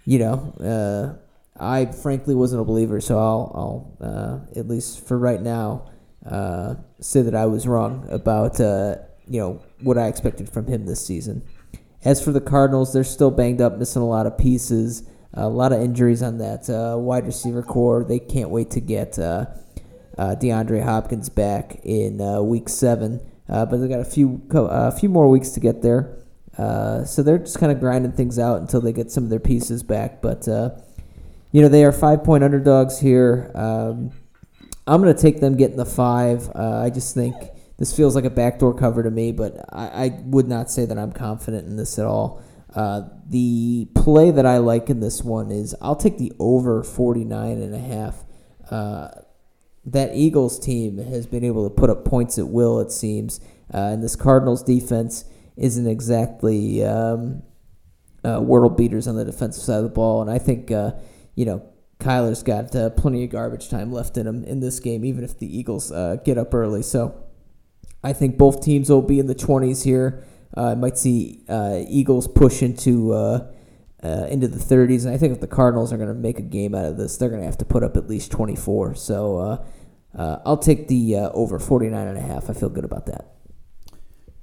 you know, I frankly wasn't a believer, so I'll, I'll uh, at least for right now, uh, say that I was wrong about uh, you know what I expected from him this season. As for the Cardinals, they're still banged up, missing a lot of pieces, a lot of injuries on that uh, wide receiver corps. They can't wait to get uh, uh, DeAndre Hopkins back in Week Seven, but they've got a few a few more weeks to get there. so they're just kind of grinding things out until they get some of their pieces back, but you know, they are five point underdogs here. Um, I'm gonna take them getting the five. Uh, I just think this feels like a backdoor cover to me, but I, I would not say that I'm confident in this at all. Uh, the play that I like in this one is I'll take the over 49 and a half. Uh, that Eagles team has been able to put up points at will, it seems, uh, and this Cardinals defense isn't exactly um, uh, world beaters on the defensive side of the ball, and I think uh, you know Kyler's got uh, plenty of garbage time left in him in this game, even if the Eagles uh, get up early. So I think both teams will be in the 20s here. Uh, I might see Eagles push into uh, into the 30s, and I think if the Cardinals are going to make a game out of this, they're going to have to put up at least 24. So uh, uh, I'll take the uh, over 49 and a half. I feel good about that.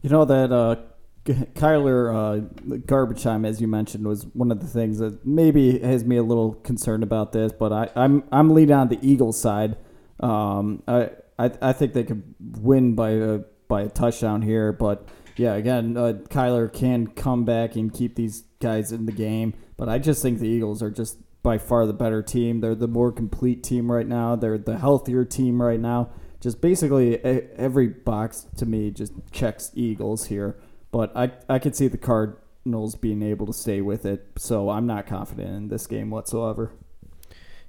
You know that uh, Kyler uh, garbage time, as you mentioned, was one of the things that maybe has me a little concerned about this. But I, I'm I'm leaning on the Eagles side. Um, I, I I think they could win by a by a touchdown here, but yeah, again, uh, Kyler can come back and keep these guys in the game. But I just think the Eagles are just by far the better team. They're the more complete team right now. They're the healthier team right now. Just basically every box to me just checks Eagles here. But I I could see the Cardinals being able to stay with it. So I'm not confident in this game whatsoever.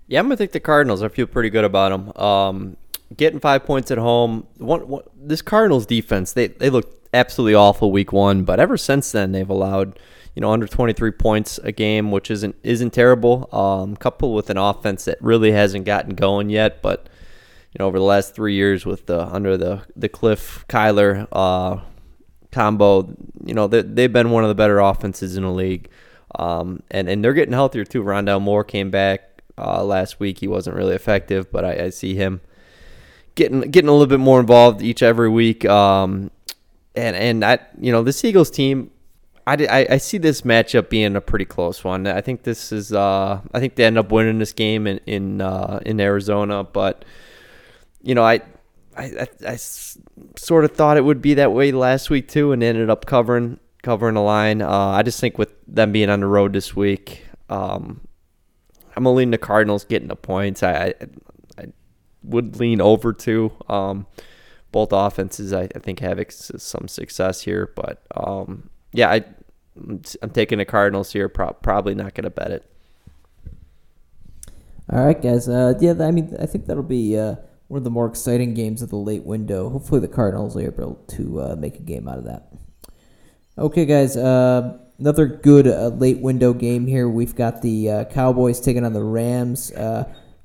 Yeah, I'm gonna take the Cardinals. I feel pretty good about them. Um, getting five points at home. One, one, this Cardinals defense, they they looked absolutely awful week one, but ever since then they've allowed you know under 23 points a game, which isn't isn't terrible. Um, coupled with an offense that really hasn't gotten going yet, but you know over the last three years with the under the the Kliff Kyler uh, combo, you know they, they've been one of the better offenses in the league. Um, and and they're getting healthier too. Rondale Moore came back uh, last week. He wasn't really effective, but I, I see him getting getting a little bit more involved each every week. Um, and and I you know this Eagles team, I, I, I see this matchup being a pretty close one. I think this is uh I think they end up winning this game in in uh, in Arizona, but you know I I I sort of thought it would be that way last week too, and ended up covering covering the line. Uh, I just think with them being on the road this week, um, I'm gonna lean the Cardinals getting the points. I, I, I would lean over to um, both offenses. I, I think have ex- some success here, but um, yeah, I I'm taking the Cardinals here. Pro- probably not gonna bet it. All right, guys. Uh, yeah, I mean, I think that'll be uh, one of the more exciting games of the late window. Hopefully, the Cardinals are able to uh, make a game out of that. Okay, guys. Uh, another good uh, late window game here. We've got the uh, Cowboys taking on the Rams.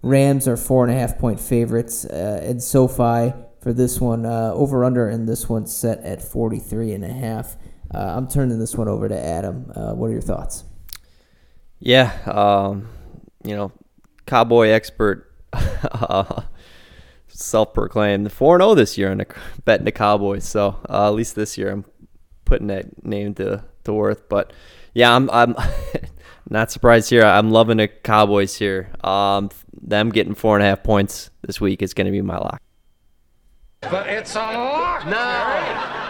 Rams are four and a half point favorites uh, in SoFi for this one. Uh, over under in this one set at 43 and a half. Uh, I'm turning this one over to Adam. Uh, what are your thoughts? Yeah, um, you know, cowboy expert, self-proclaimed four zero this year the betting the Cowboys. So uh, at least this year, I'm putting that name to to worth. But yeah, I'm I'm not surprised here. I'm loving the Cowboys here. Um, them getting four and a half points this week is going to be my lock. But it's a lock now.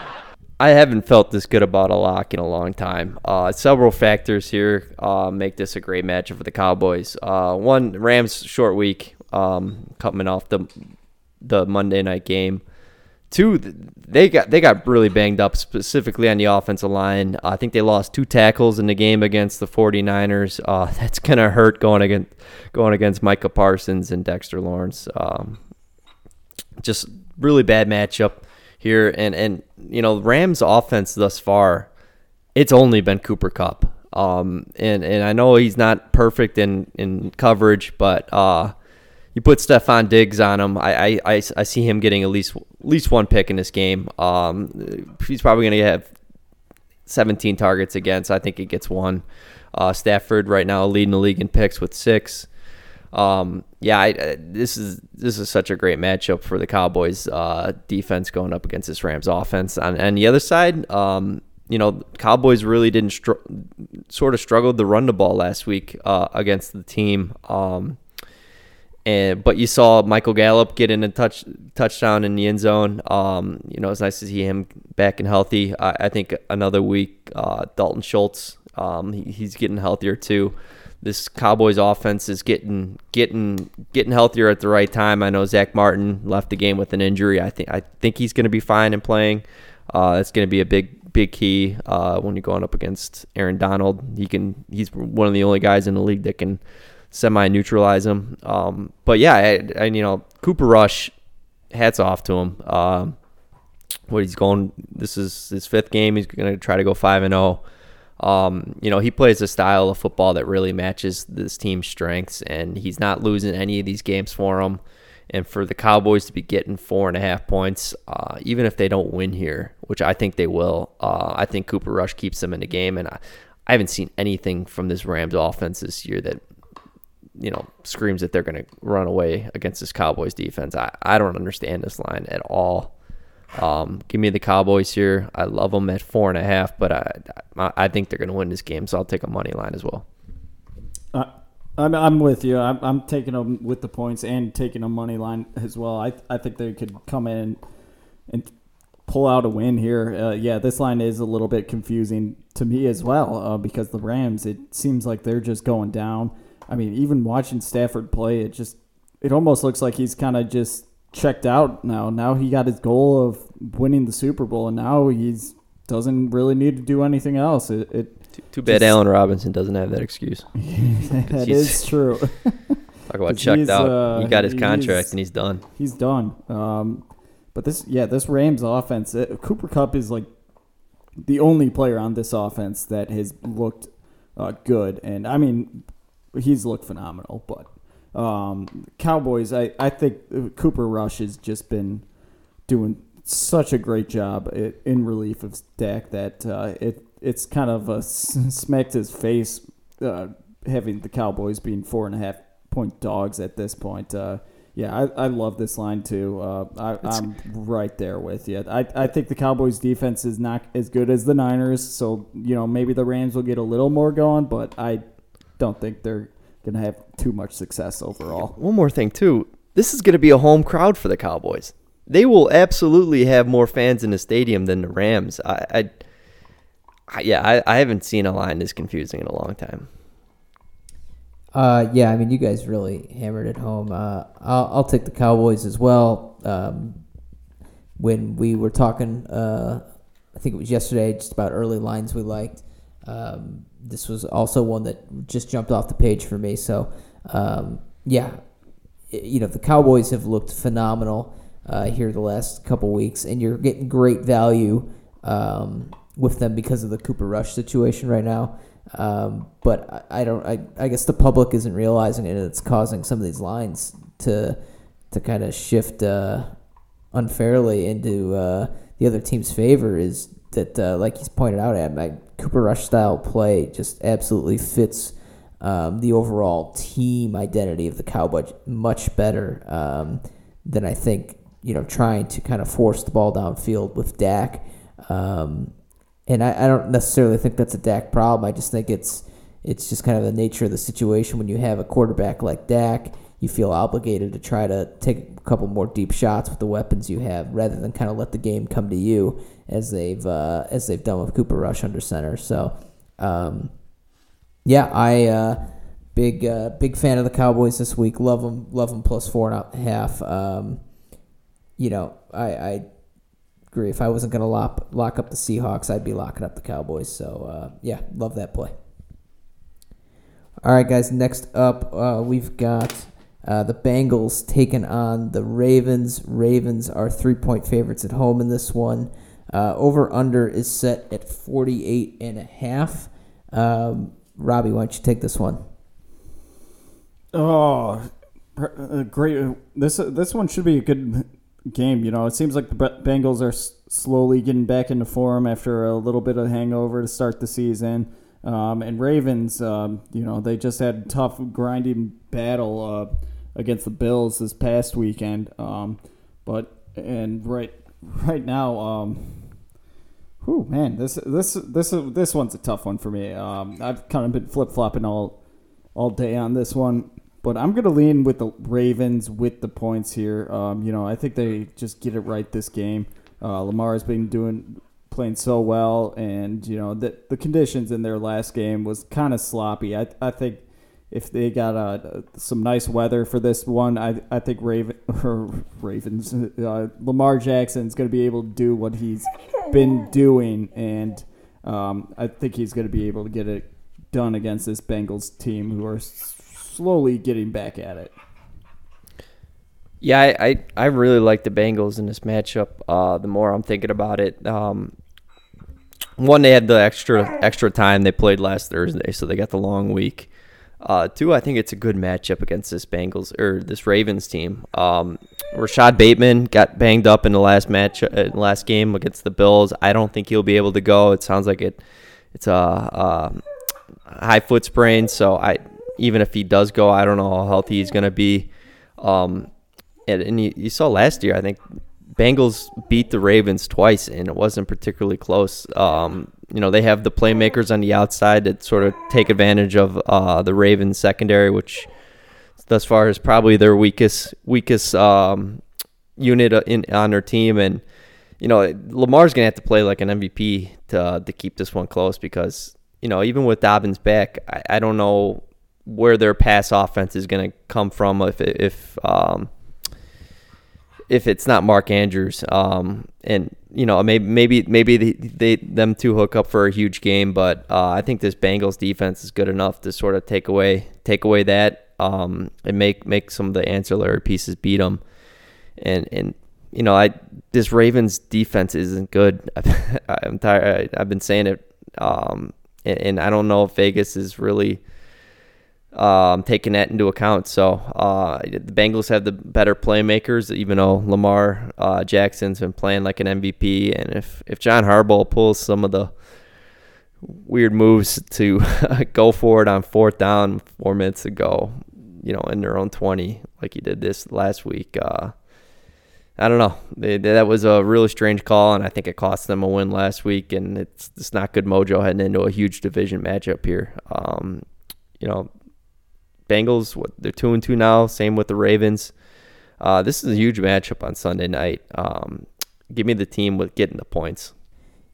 I haven't felt this good about a lock in a long time. Uh, several factors here uh, make this a great matchup for the Cowboys. Uh, one, Rams short week um, coming off the the Monday night game. Two, they got they got really banged up specifically on the offensive line. I think they lost two tackles in the game against the 49ers. Uh, that's gonna hurt going against going against Micah Parsons and Dexter Lawrence. Um, just really bad matchup here. And and you know Rams offense thus far, it's only been Cooper Kupp. Um, and and I know he's not perfect in in coverage, but uh, you put Stefan Diggs on him, I, I, I, see him getting at least at least one pick in this game. Um, he's probably going to have 17 targets again, so I think he gets one. Uh, Stafford right now leading the league in picks with six. Um, yeah, I, this is this is such a great matchup for the Cowboys uh, defense going up against this Rams offense. On the other side, um, you know, Cowboys really didn't str- sort of struggled to run the ball last week uh, against the team. Um, and but you saw Michael Gallup get in a touch touchdown in the end zone. Um, you know, it's nice to see him back and healthy. I, I think another week, uh, Dalton Schultz, um, he, he's getting healthier too. This Cowboys offense is getting getting getting healthier at the right time. I know Zack Martin left the game with an injury. I think I think he's going to be fine and playing. Uh, that's going to be a big big key uh, when you're going up against Aaron Donald. He can he's one of the only guys in the league that can semi neutralize him. Um, but yeah, and you know Cooper Rush, hats off to him. Um, what he's going, this is his fifth game. He's going to try to go five and zero. Um, you know, he plays a style of football that really matches this team's strengths, and he's not losing any of these games for them. And for the Cowboys to be getting four and a half points, uh, even if they don't win here, which I think they will, uh, I think Cooper Rush keeps them in the game. And I, I haven't seen anything from this Rams offense this year that you know screams that they're going to run away against this Cowboys defense. I, I don't understand this line at all. Um, give me the Cowboys here. I love them at four and a half, but I I think they're going to win this game, so I'll take a money line as well. Uh, I'm I'm with you. I'm, I'm taking them with the points and taking a money line as well. I I think they could come in and pull out a win here. Uh, yeah, this line is a little bit confusing to me as well uh, because the Rams. It seems like they're just going down. I mean, even watching Stafford play, it just it almost looks like he's kind of just checked out now. Now he got his goal of winning the Super Bowl, and now he's doesn't really need to do anything else. It, it too, too bad Allen Robinson doesn't have that excuse. that is true. talk about checked out. Uh, he got his contract and he's done. He's done. Um, but this, yeah, this Rams offense, it, Cooper Kupp is like the only player on this offense that has looked uh, good, and I mean, he's looked phenomenal. But um, Cowboys, I, I think Cooper Rush has just been doing such a great job in relief of Dak that uh, it it's kind of a smacked his face uh, having the Cowboys being four and a half point dogs at this point. Uh, yeah, I, I love this line too. Uh, I, am right there with you. I, I think the Cowboys defense is not as good as the Niners, so you know maybe the Rams will get a little more going, but I don't think they're going to have too much success overall. One more thing, too. This is going to be a home crowd for the Cowboys. They will absolutely have more fans in the stadium than the Rams. I, I, I yeah, I, I haven't seen a line this confusing in a long time. Uh, yeah, I mean, you guys really hammered it home. Uh, I'll, I'll take the Cowboys as well. Um, when we were talking, uh, I think it was yesterday, just about early lines we liked. Um, this was also one that just jumped off the page for me. So, um, yeah, you know, the Cowboys have looked phenomenal uh, here the last couple weeks, and you're getting great value um, with them because of the Cooper Rush situation right now. Um, but I, I, don't. I, I guess the public isn't realizing it. And it's causing some of these lines to to kind of shift uh, unfairly into uh, the other team's favor. Is that uh, like he's pointed out, at my Cooper Rush style play just absolutely fits um, the overall team identity of the Cowboys much better um, than I think you know trying to kind of force the ball downfield with Dak. Um, and I, I don't necessarily think that's a Dak problem. I just think it's it's just kind of the nature of the situation when you have a quarterback like Dak you feel obligated to try to take a couple more deep shots with the weapons you have, rather than kind of let the game come to you as they've uh, as they've done with Cooper Rush under center. So, um, yeah, I uh, big uh, big fan of the Cowboys this week. Love them, love them plus four and a half. Um, you know, I, I agree. If I wasn't gonna lock lock up the Seahawks, I'd be locking up the Cowboys. So uh, yeah, love that play. All right, guys. Next up, uh, we've got uh, the Bengals taking on the Ravens. Ravens are three point favorites at home in this one. Uh, over under is set at 48 and a half. Um, Robbie, why don't you take this one? Oh, uh, great! This this one should be a good game. You know, it seems like the Bengals are slowly getting back into form after a little bit of hangover to start the season. Um, and Ravens, um, you know, they just had a tough, grinding battle uh, against the Bills this past weekend. Um, but and right right now, um, whew, man, this this this this one's a tough one for me. Um, I've kind of been flip flopping all all day on this one, but I'm gonna lean with the Ravens with the points here. Um, you know, I think they just get it right this game. Uh, Lamar has been doing playing so well, and you know the the conditions in their last game was kind of sloppy. I I think if they got uh, some nice weather for this one, I I think Raven Ravens uh, Lamar Jackson is going to be able to do what he's been doing, and um, I think he's going to be able to get it done against this Bengals team who are slowly getting back at it. Yeah, I, I, I really like the Bengals in this matchup. Uh, the more I'm thinking about it, um, one they had the extra extra time they played last Thursday, so they got the long week. Uh, two, I think it's a good matchup against this Bengals or this Ravens team. Um, Rashod Bateman got banged up in the last match, uh, last game against the Bills. I don't think he'll be able to go. It sounds like it, it's a, a high foot sprain. So I, even if he does go, I don't know how healthy he's going to be. Um, and, and you, you saw last year, I think Bengals beat the Ravens twice, and it wasn't particularly close. Um, you know, they have the playmakers on the outside that sort of take advantage of uh, the Ravens secondary, which thus far is probably their weakest weakest um, unit in on their team. And you know, Lamar's gonna have to play like an MVP to to keep this one close because you know, even with Dobbins back, I, I don't know where their pass offense is gonna come from if if um, if it's not Mark Andrews. Um, and you know, maybe maybe maybe they, they them two hook up for a huge game, but uh, I think this Bengals defense is good enough to sort of take away take away that um, and make make some of the ancillary pieces beat them. And and you know, I this Ravens defense isn't good. I'm tired. I've been saying it, um, and, and I don't know if Vegas is really um, taking that into account. So uh, the Bengals have the better playmakers, even though Lamar uh, Jackson's been playing like an MVP. And if, if John Harbaugh pulls some of the weird moves to go for it on fourth down four minutes ago, you know, in their own 20, like he did this last week, uh, I don't know. They, that was a really strange call, and I think it cost them a win last week. And it's it's not good mojo heading into a huge division matchup here. Um, you know, Bengals, what they're two and two now. Same with the Ravens. Uh, this is a huge matchup on Sunday night. Um, give me the team with getting the points.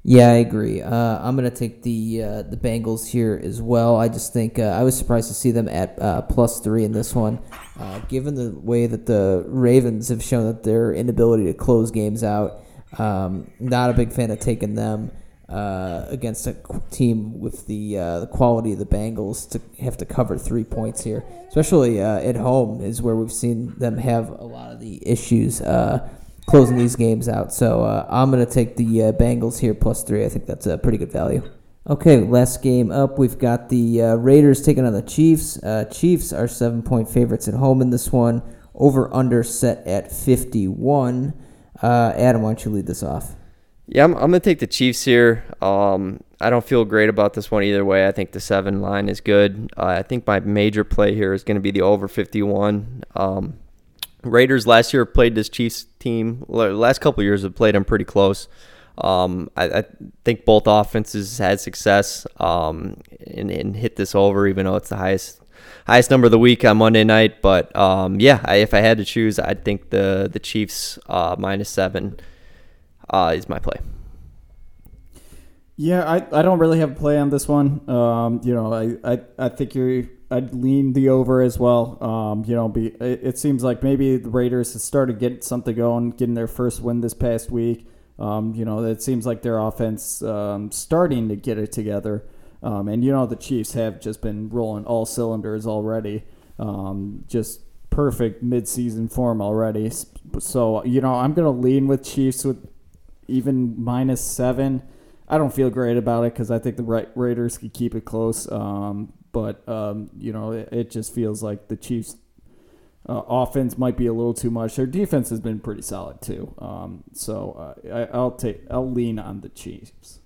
Yeah, I agree. Uh, I'm gonna take the uh, the Bengals here as well. I just think uh, I was surprised to see them at uh, plus three in this one, uh, given the way that the Ravens have shown that their inability to close games out. Um, not a big fan of taking them uh, against a team with the the quality of the Bengals to have to cover three points here, especially at home, is where we've seen them have a lot of the issues closing these games out. So uh, I'm going to take the uh, Bengals here plus three. I think that's a pretty good value. Okay, last game up. We've got the uh, Raiders taking on the Chiefs. Uh, Chiefs are seven point favorites at home in this one. Over under set at 51. Uh, Adam, why don't you lead this off? Yeah, I'm, I'm going to take the Chiefs here. Um, I don't feel great about this one either way. I think the seven line is good. Uh, I think my major play here is going to be the over 51. Um, Raiders last year played this Chiefs team. Last couple years have played them pretty close. Um, I, I, think both offenses had success um, and, and, hit this over, even though it's the highest highest number of the week on Monday night. But um, yeah, I, if I had to choose, I'd think the the Chiefs uh, minus seven uh, is my play. Yeah, I, I don't really have a play on this one. Um, you know, I, I, I think you're I'd lean the over as well. Um, you know, be it, it, seems like maybe the Raiders have started getting something going, getting their first win this past week. Um, you know, it seems like their offense um, starting to get it together. Um, and you know, the Chiefs have just been rolling all cylinders already. Um, just perfect midseason form already. So you know, I'm gonna lean with Chiefs with even minus seven. I don't feel great about it because I think the Ra- Raiders could keep it close. Um, but um, you know, it, it, just feels like the Chiefs' uh, offense might be a little too much. Their defense has been pretty solid too. Um, so uh, I, will take I'll lean on the Chiefs.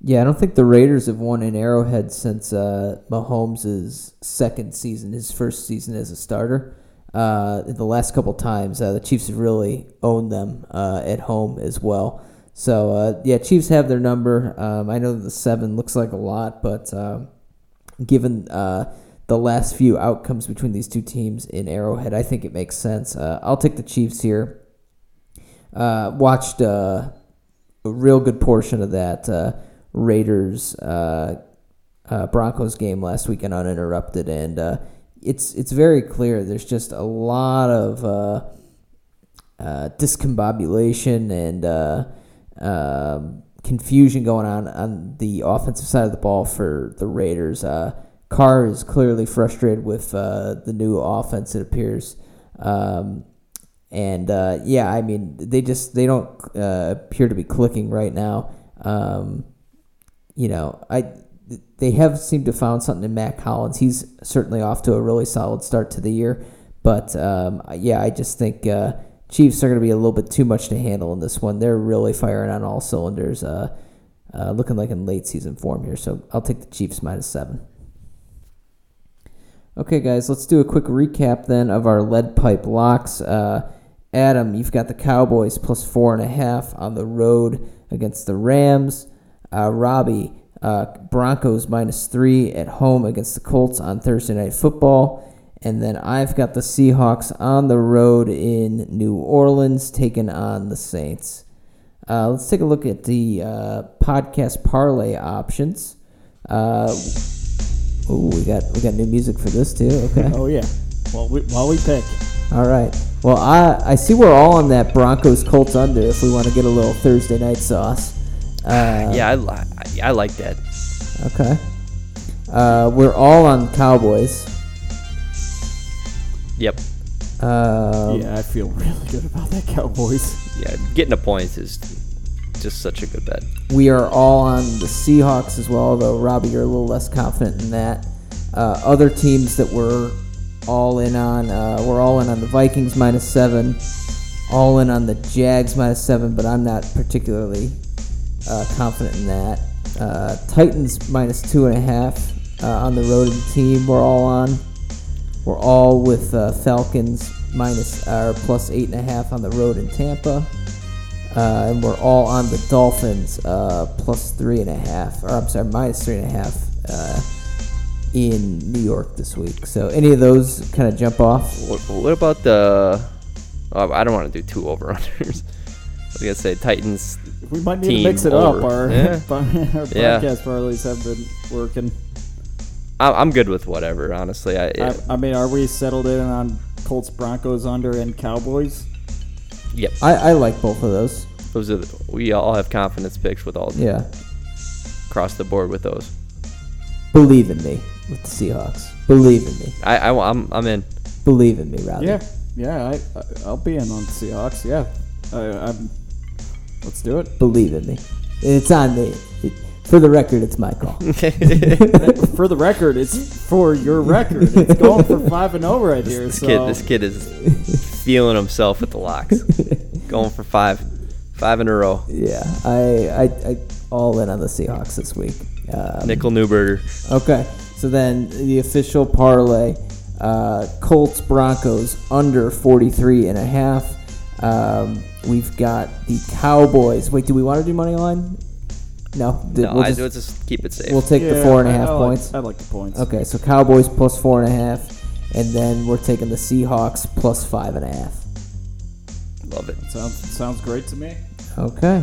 Yeah, I don't think the Raiders have won in Arrowhead since uh, Mahomes' second season, his first season as a starter. Uh, the last couple times, uh, the Chiefs have really owned them uh, at home as well. So uh, yeah, Chiefs have their number. Um, I know the seven looks like a lot, but um, given uh, the last few outcomes between these two teams in Arrowhead, I think it makes sense. Uh, I'll take the Chiefs here. Watched a real good portion of that Raiders Broncos game last weekend uninterrupted, and it's it's very clear. There's just a lot of uh, uh, discombobulation and uh, um confusion going on on the offensive side of the ball for the Raiders. Uh, Carr is clearly frustrated with uh, the new offense. It appears. Um, and uh, yeah, I mean, they just they don't uh, appear to be clicking right now. Um, you know, I they have seemed to found something in Mack Hollins. He's certainly off to a really solid start to the year, but um, yeah, I just think uh, Chiefs are going to be a little bit too much to handle in this one. They're really firing on all cylinders, uh, uh, looking like in late season form here. So I'll take the Chiefs minus seven. Okay, guys, let's do a quick recap then of our lead pipe locks. Uh, Adam, you've got the Cowboys plus four and a half on the road against the Rams. Uh, Robbie, uh, Broncos minus three at home against the Colts on Thursday Night Football. And then I've got the Seahawks on the road in New Orleans taking on the Saints. Uh, let's take a look at the uh, podcast parlay options. Uh, oh, we got we got new music for this too. Okay. Oh yeah. Well, we, while we pick, All right. Well, I I see we're all on that Broncos Colts under. If we want to get a little Thursday night sauce. Uh, yeah, I, li- I like that. Okay. Uh, we're all on Cowboys. Yep. Um, yeah, I feel really good about that Cowboys. Yeah, getting a point is just such a good bet. We are all on the Seahawks as well, though Robbie, you're a little less confident in that. Uh, other teams that we're all in on, uh, we're all in on the Vikings minus seven, all in on the Jags minus seven, but I'm not particularly uh, confident in that. Uh, Titans minus two and a half uh, on the road of the team. We're all on. We're all with uh, Falcons minus or plus eight and a half on the road in Tampa. Uh, and we're all on the Dolphins uh, plus three and a half, or I'm sorry, minus three and a half uh, in New York this week. So any of those kind of jump off? What, what about the? Oh, I don't want to do two over unders. I was gonna say Titans. We might need to mix it over. up. Our, Yeah. our Yeah. podcast parlays have been working. I, I'm good with whatever. Honestly, I, I, I mean, are we settled in on Colts, Broncos under, and Cowboys? yep. I, I like both of those. Those are the, we all have confidence picks with all Yeah. across the board with those. Believe in me with the Seahawks. Believe in me. I, I am I'm in. Believe in me, Robbie. Yeah, yeah. I, I I'll be in on the Seahawks. Yeah, I, I'm. Let's do it. Believe in me. It's on me. It, for the record, it's my call. for the record, it's for your record. It's going for five and zero right here. This so kid, this kid is feeling himself with the locks. Going for five, five in a row. yeah, I, I, I all in on the Seahawks this week. Um, Nickel Newberger. Okay, so then the official parlay: uh, Colts Broncos under 43 and a half. Um, we've got the Cowboys. Wait, do we want to do money line? No, d- No, we'll I just, would just keep it safe. we'll take the Yeah, four and a I- half I like- points. I like the points. Okay, so Cowboys plus four and a half, and then we're taking the Seahawks plus five and a half. Love it. Sounds sounds great to me. Okay.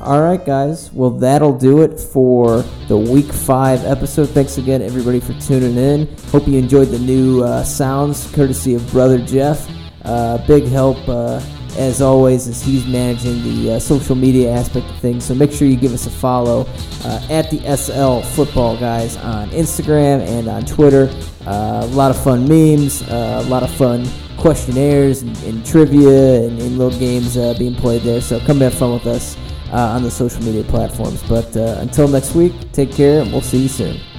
All right, guys. Well, that'll do it for the week five episode. Thanks again, everybody, for tuning in. Hope you enjoyed the new uh, sounds courtesy of Brother Jeff. Uh, big help, uh, as always, as he's managing the uh, social media aspect of things. So make sure you give us a follow uh, at the SL Football Guys on Instagram and on Twitter. Uh, a lot of fun memes, uh, a lot of fun questionnaires and, and trivia and, and little games uh, being played there. So come have fun with us uh, on the social media platforms. But until next week, take care and we'll see you soon.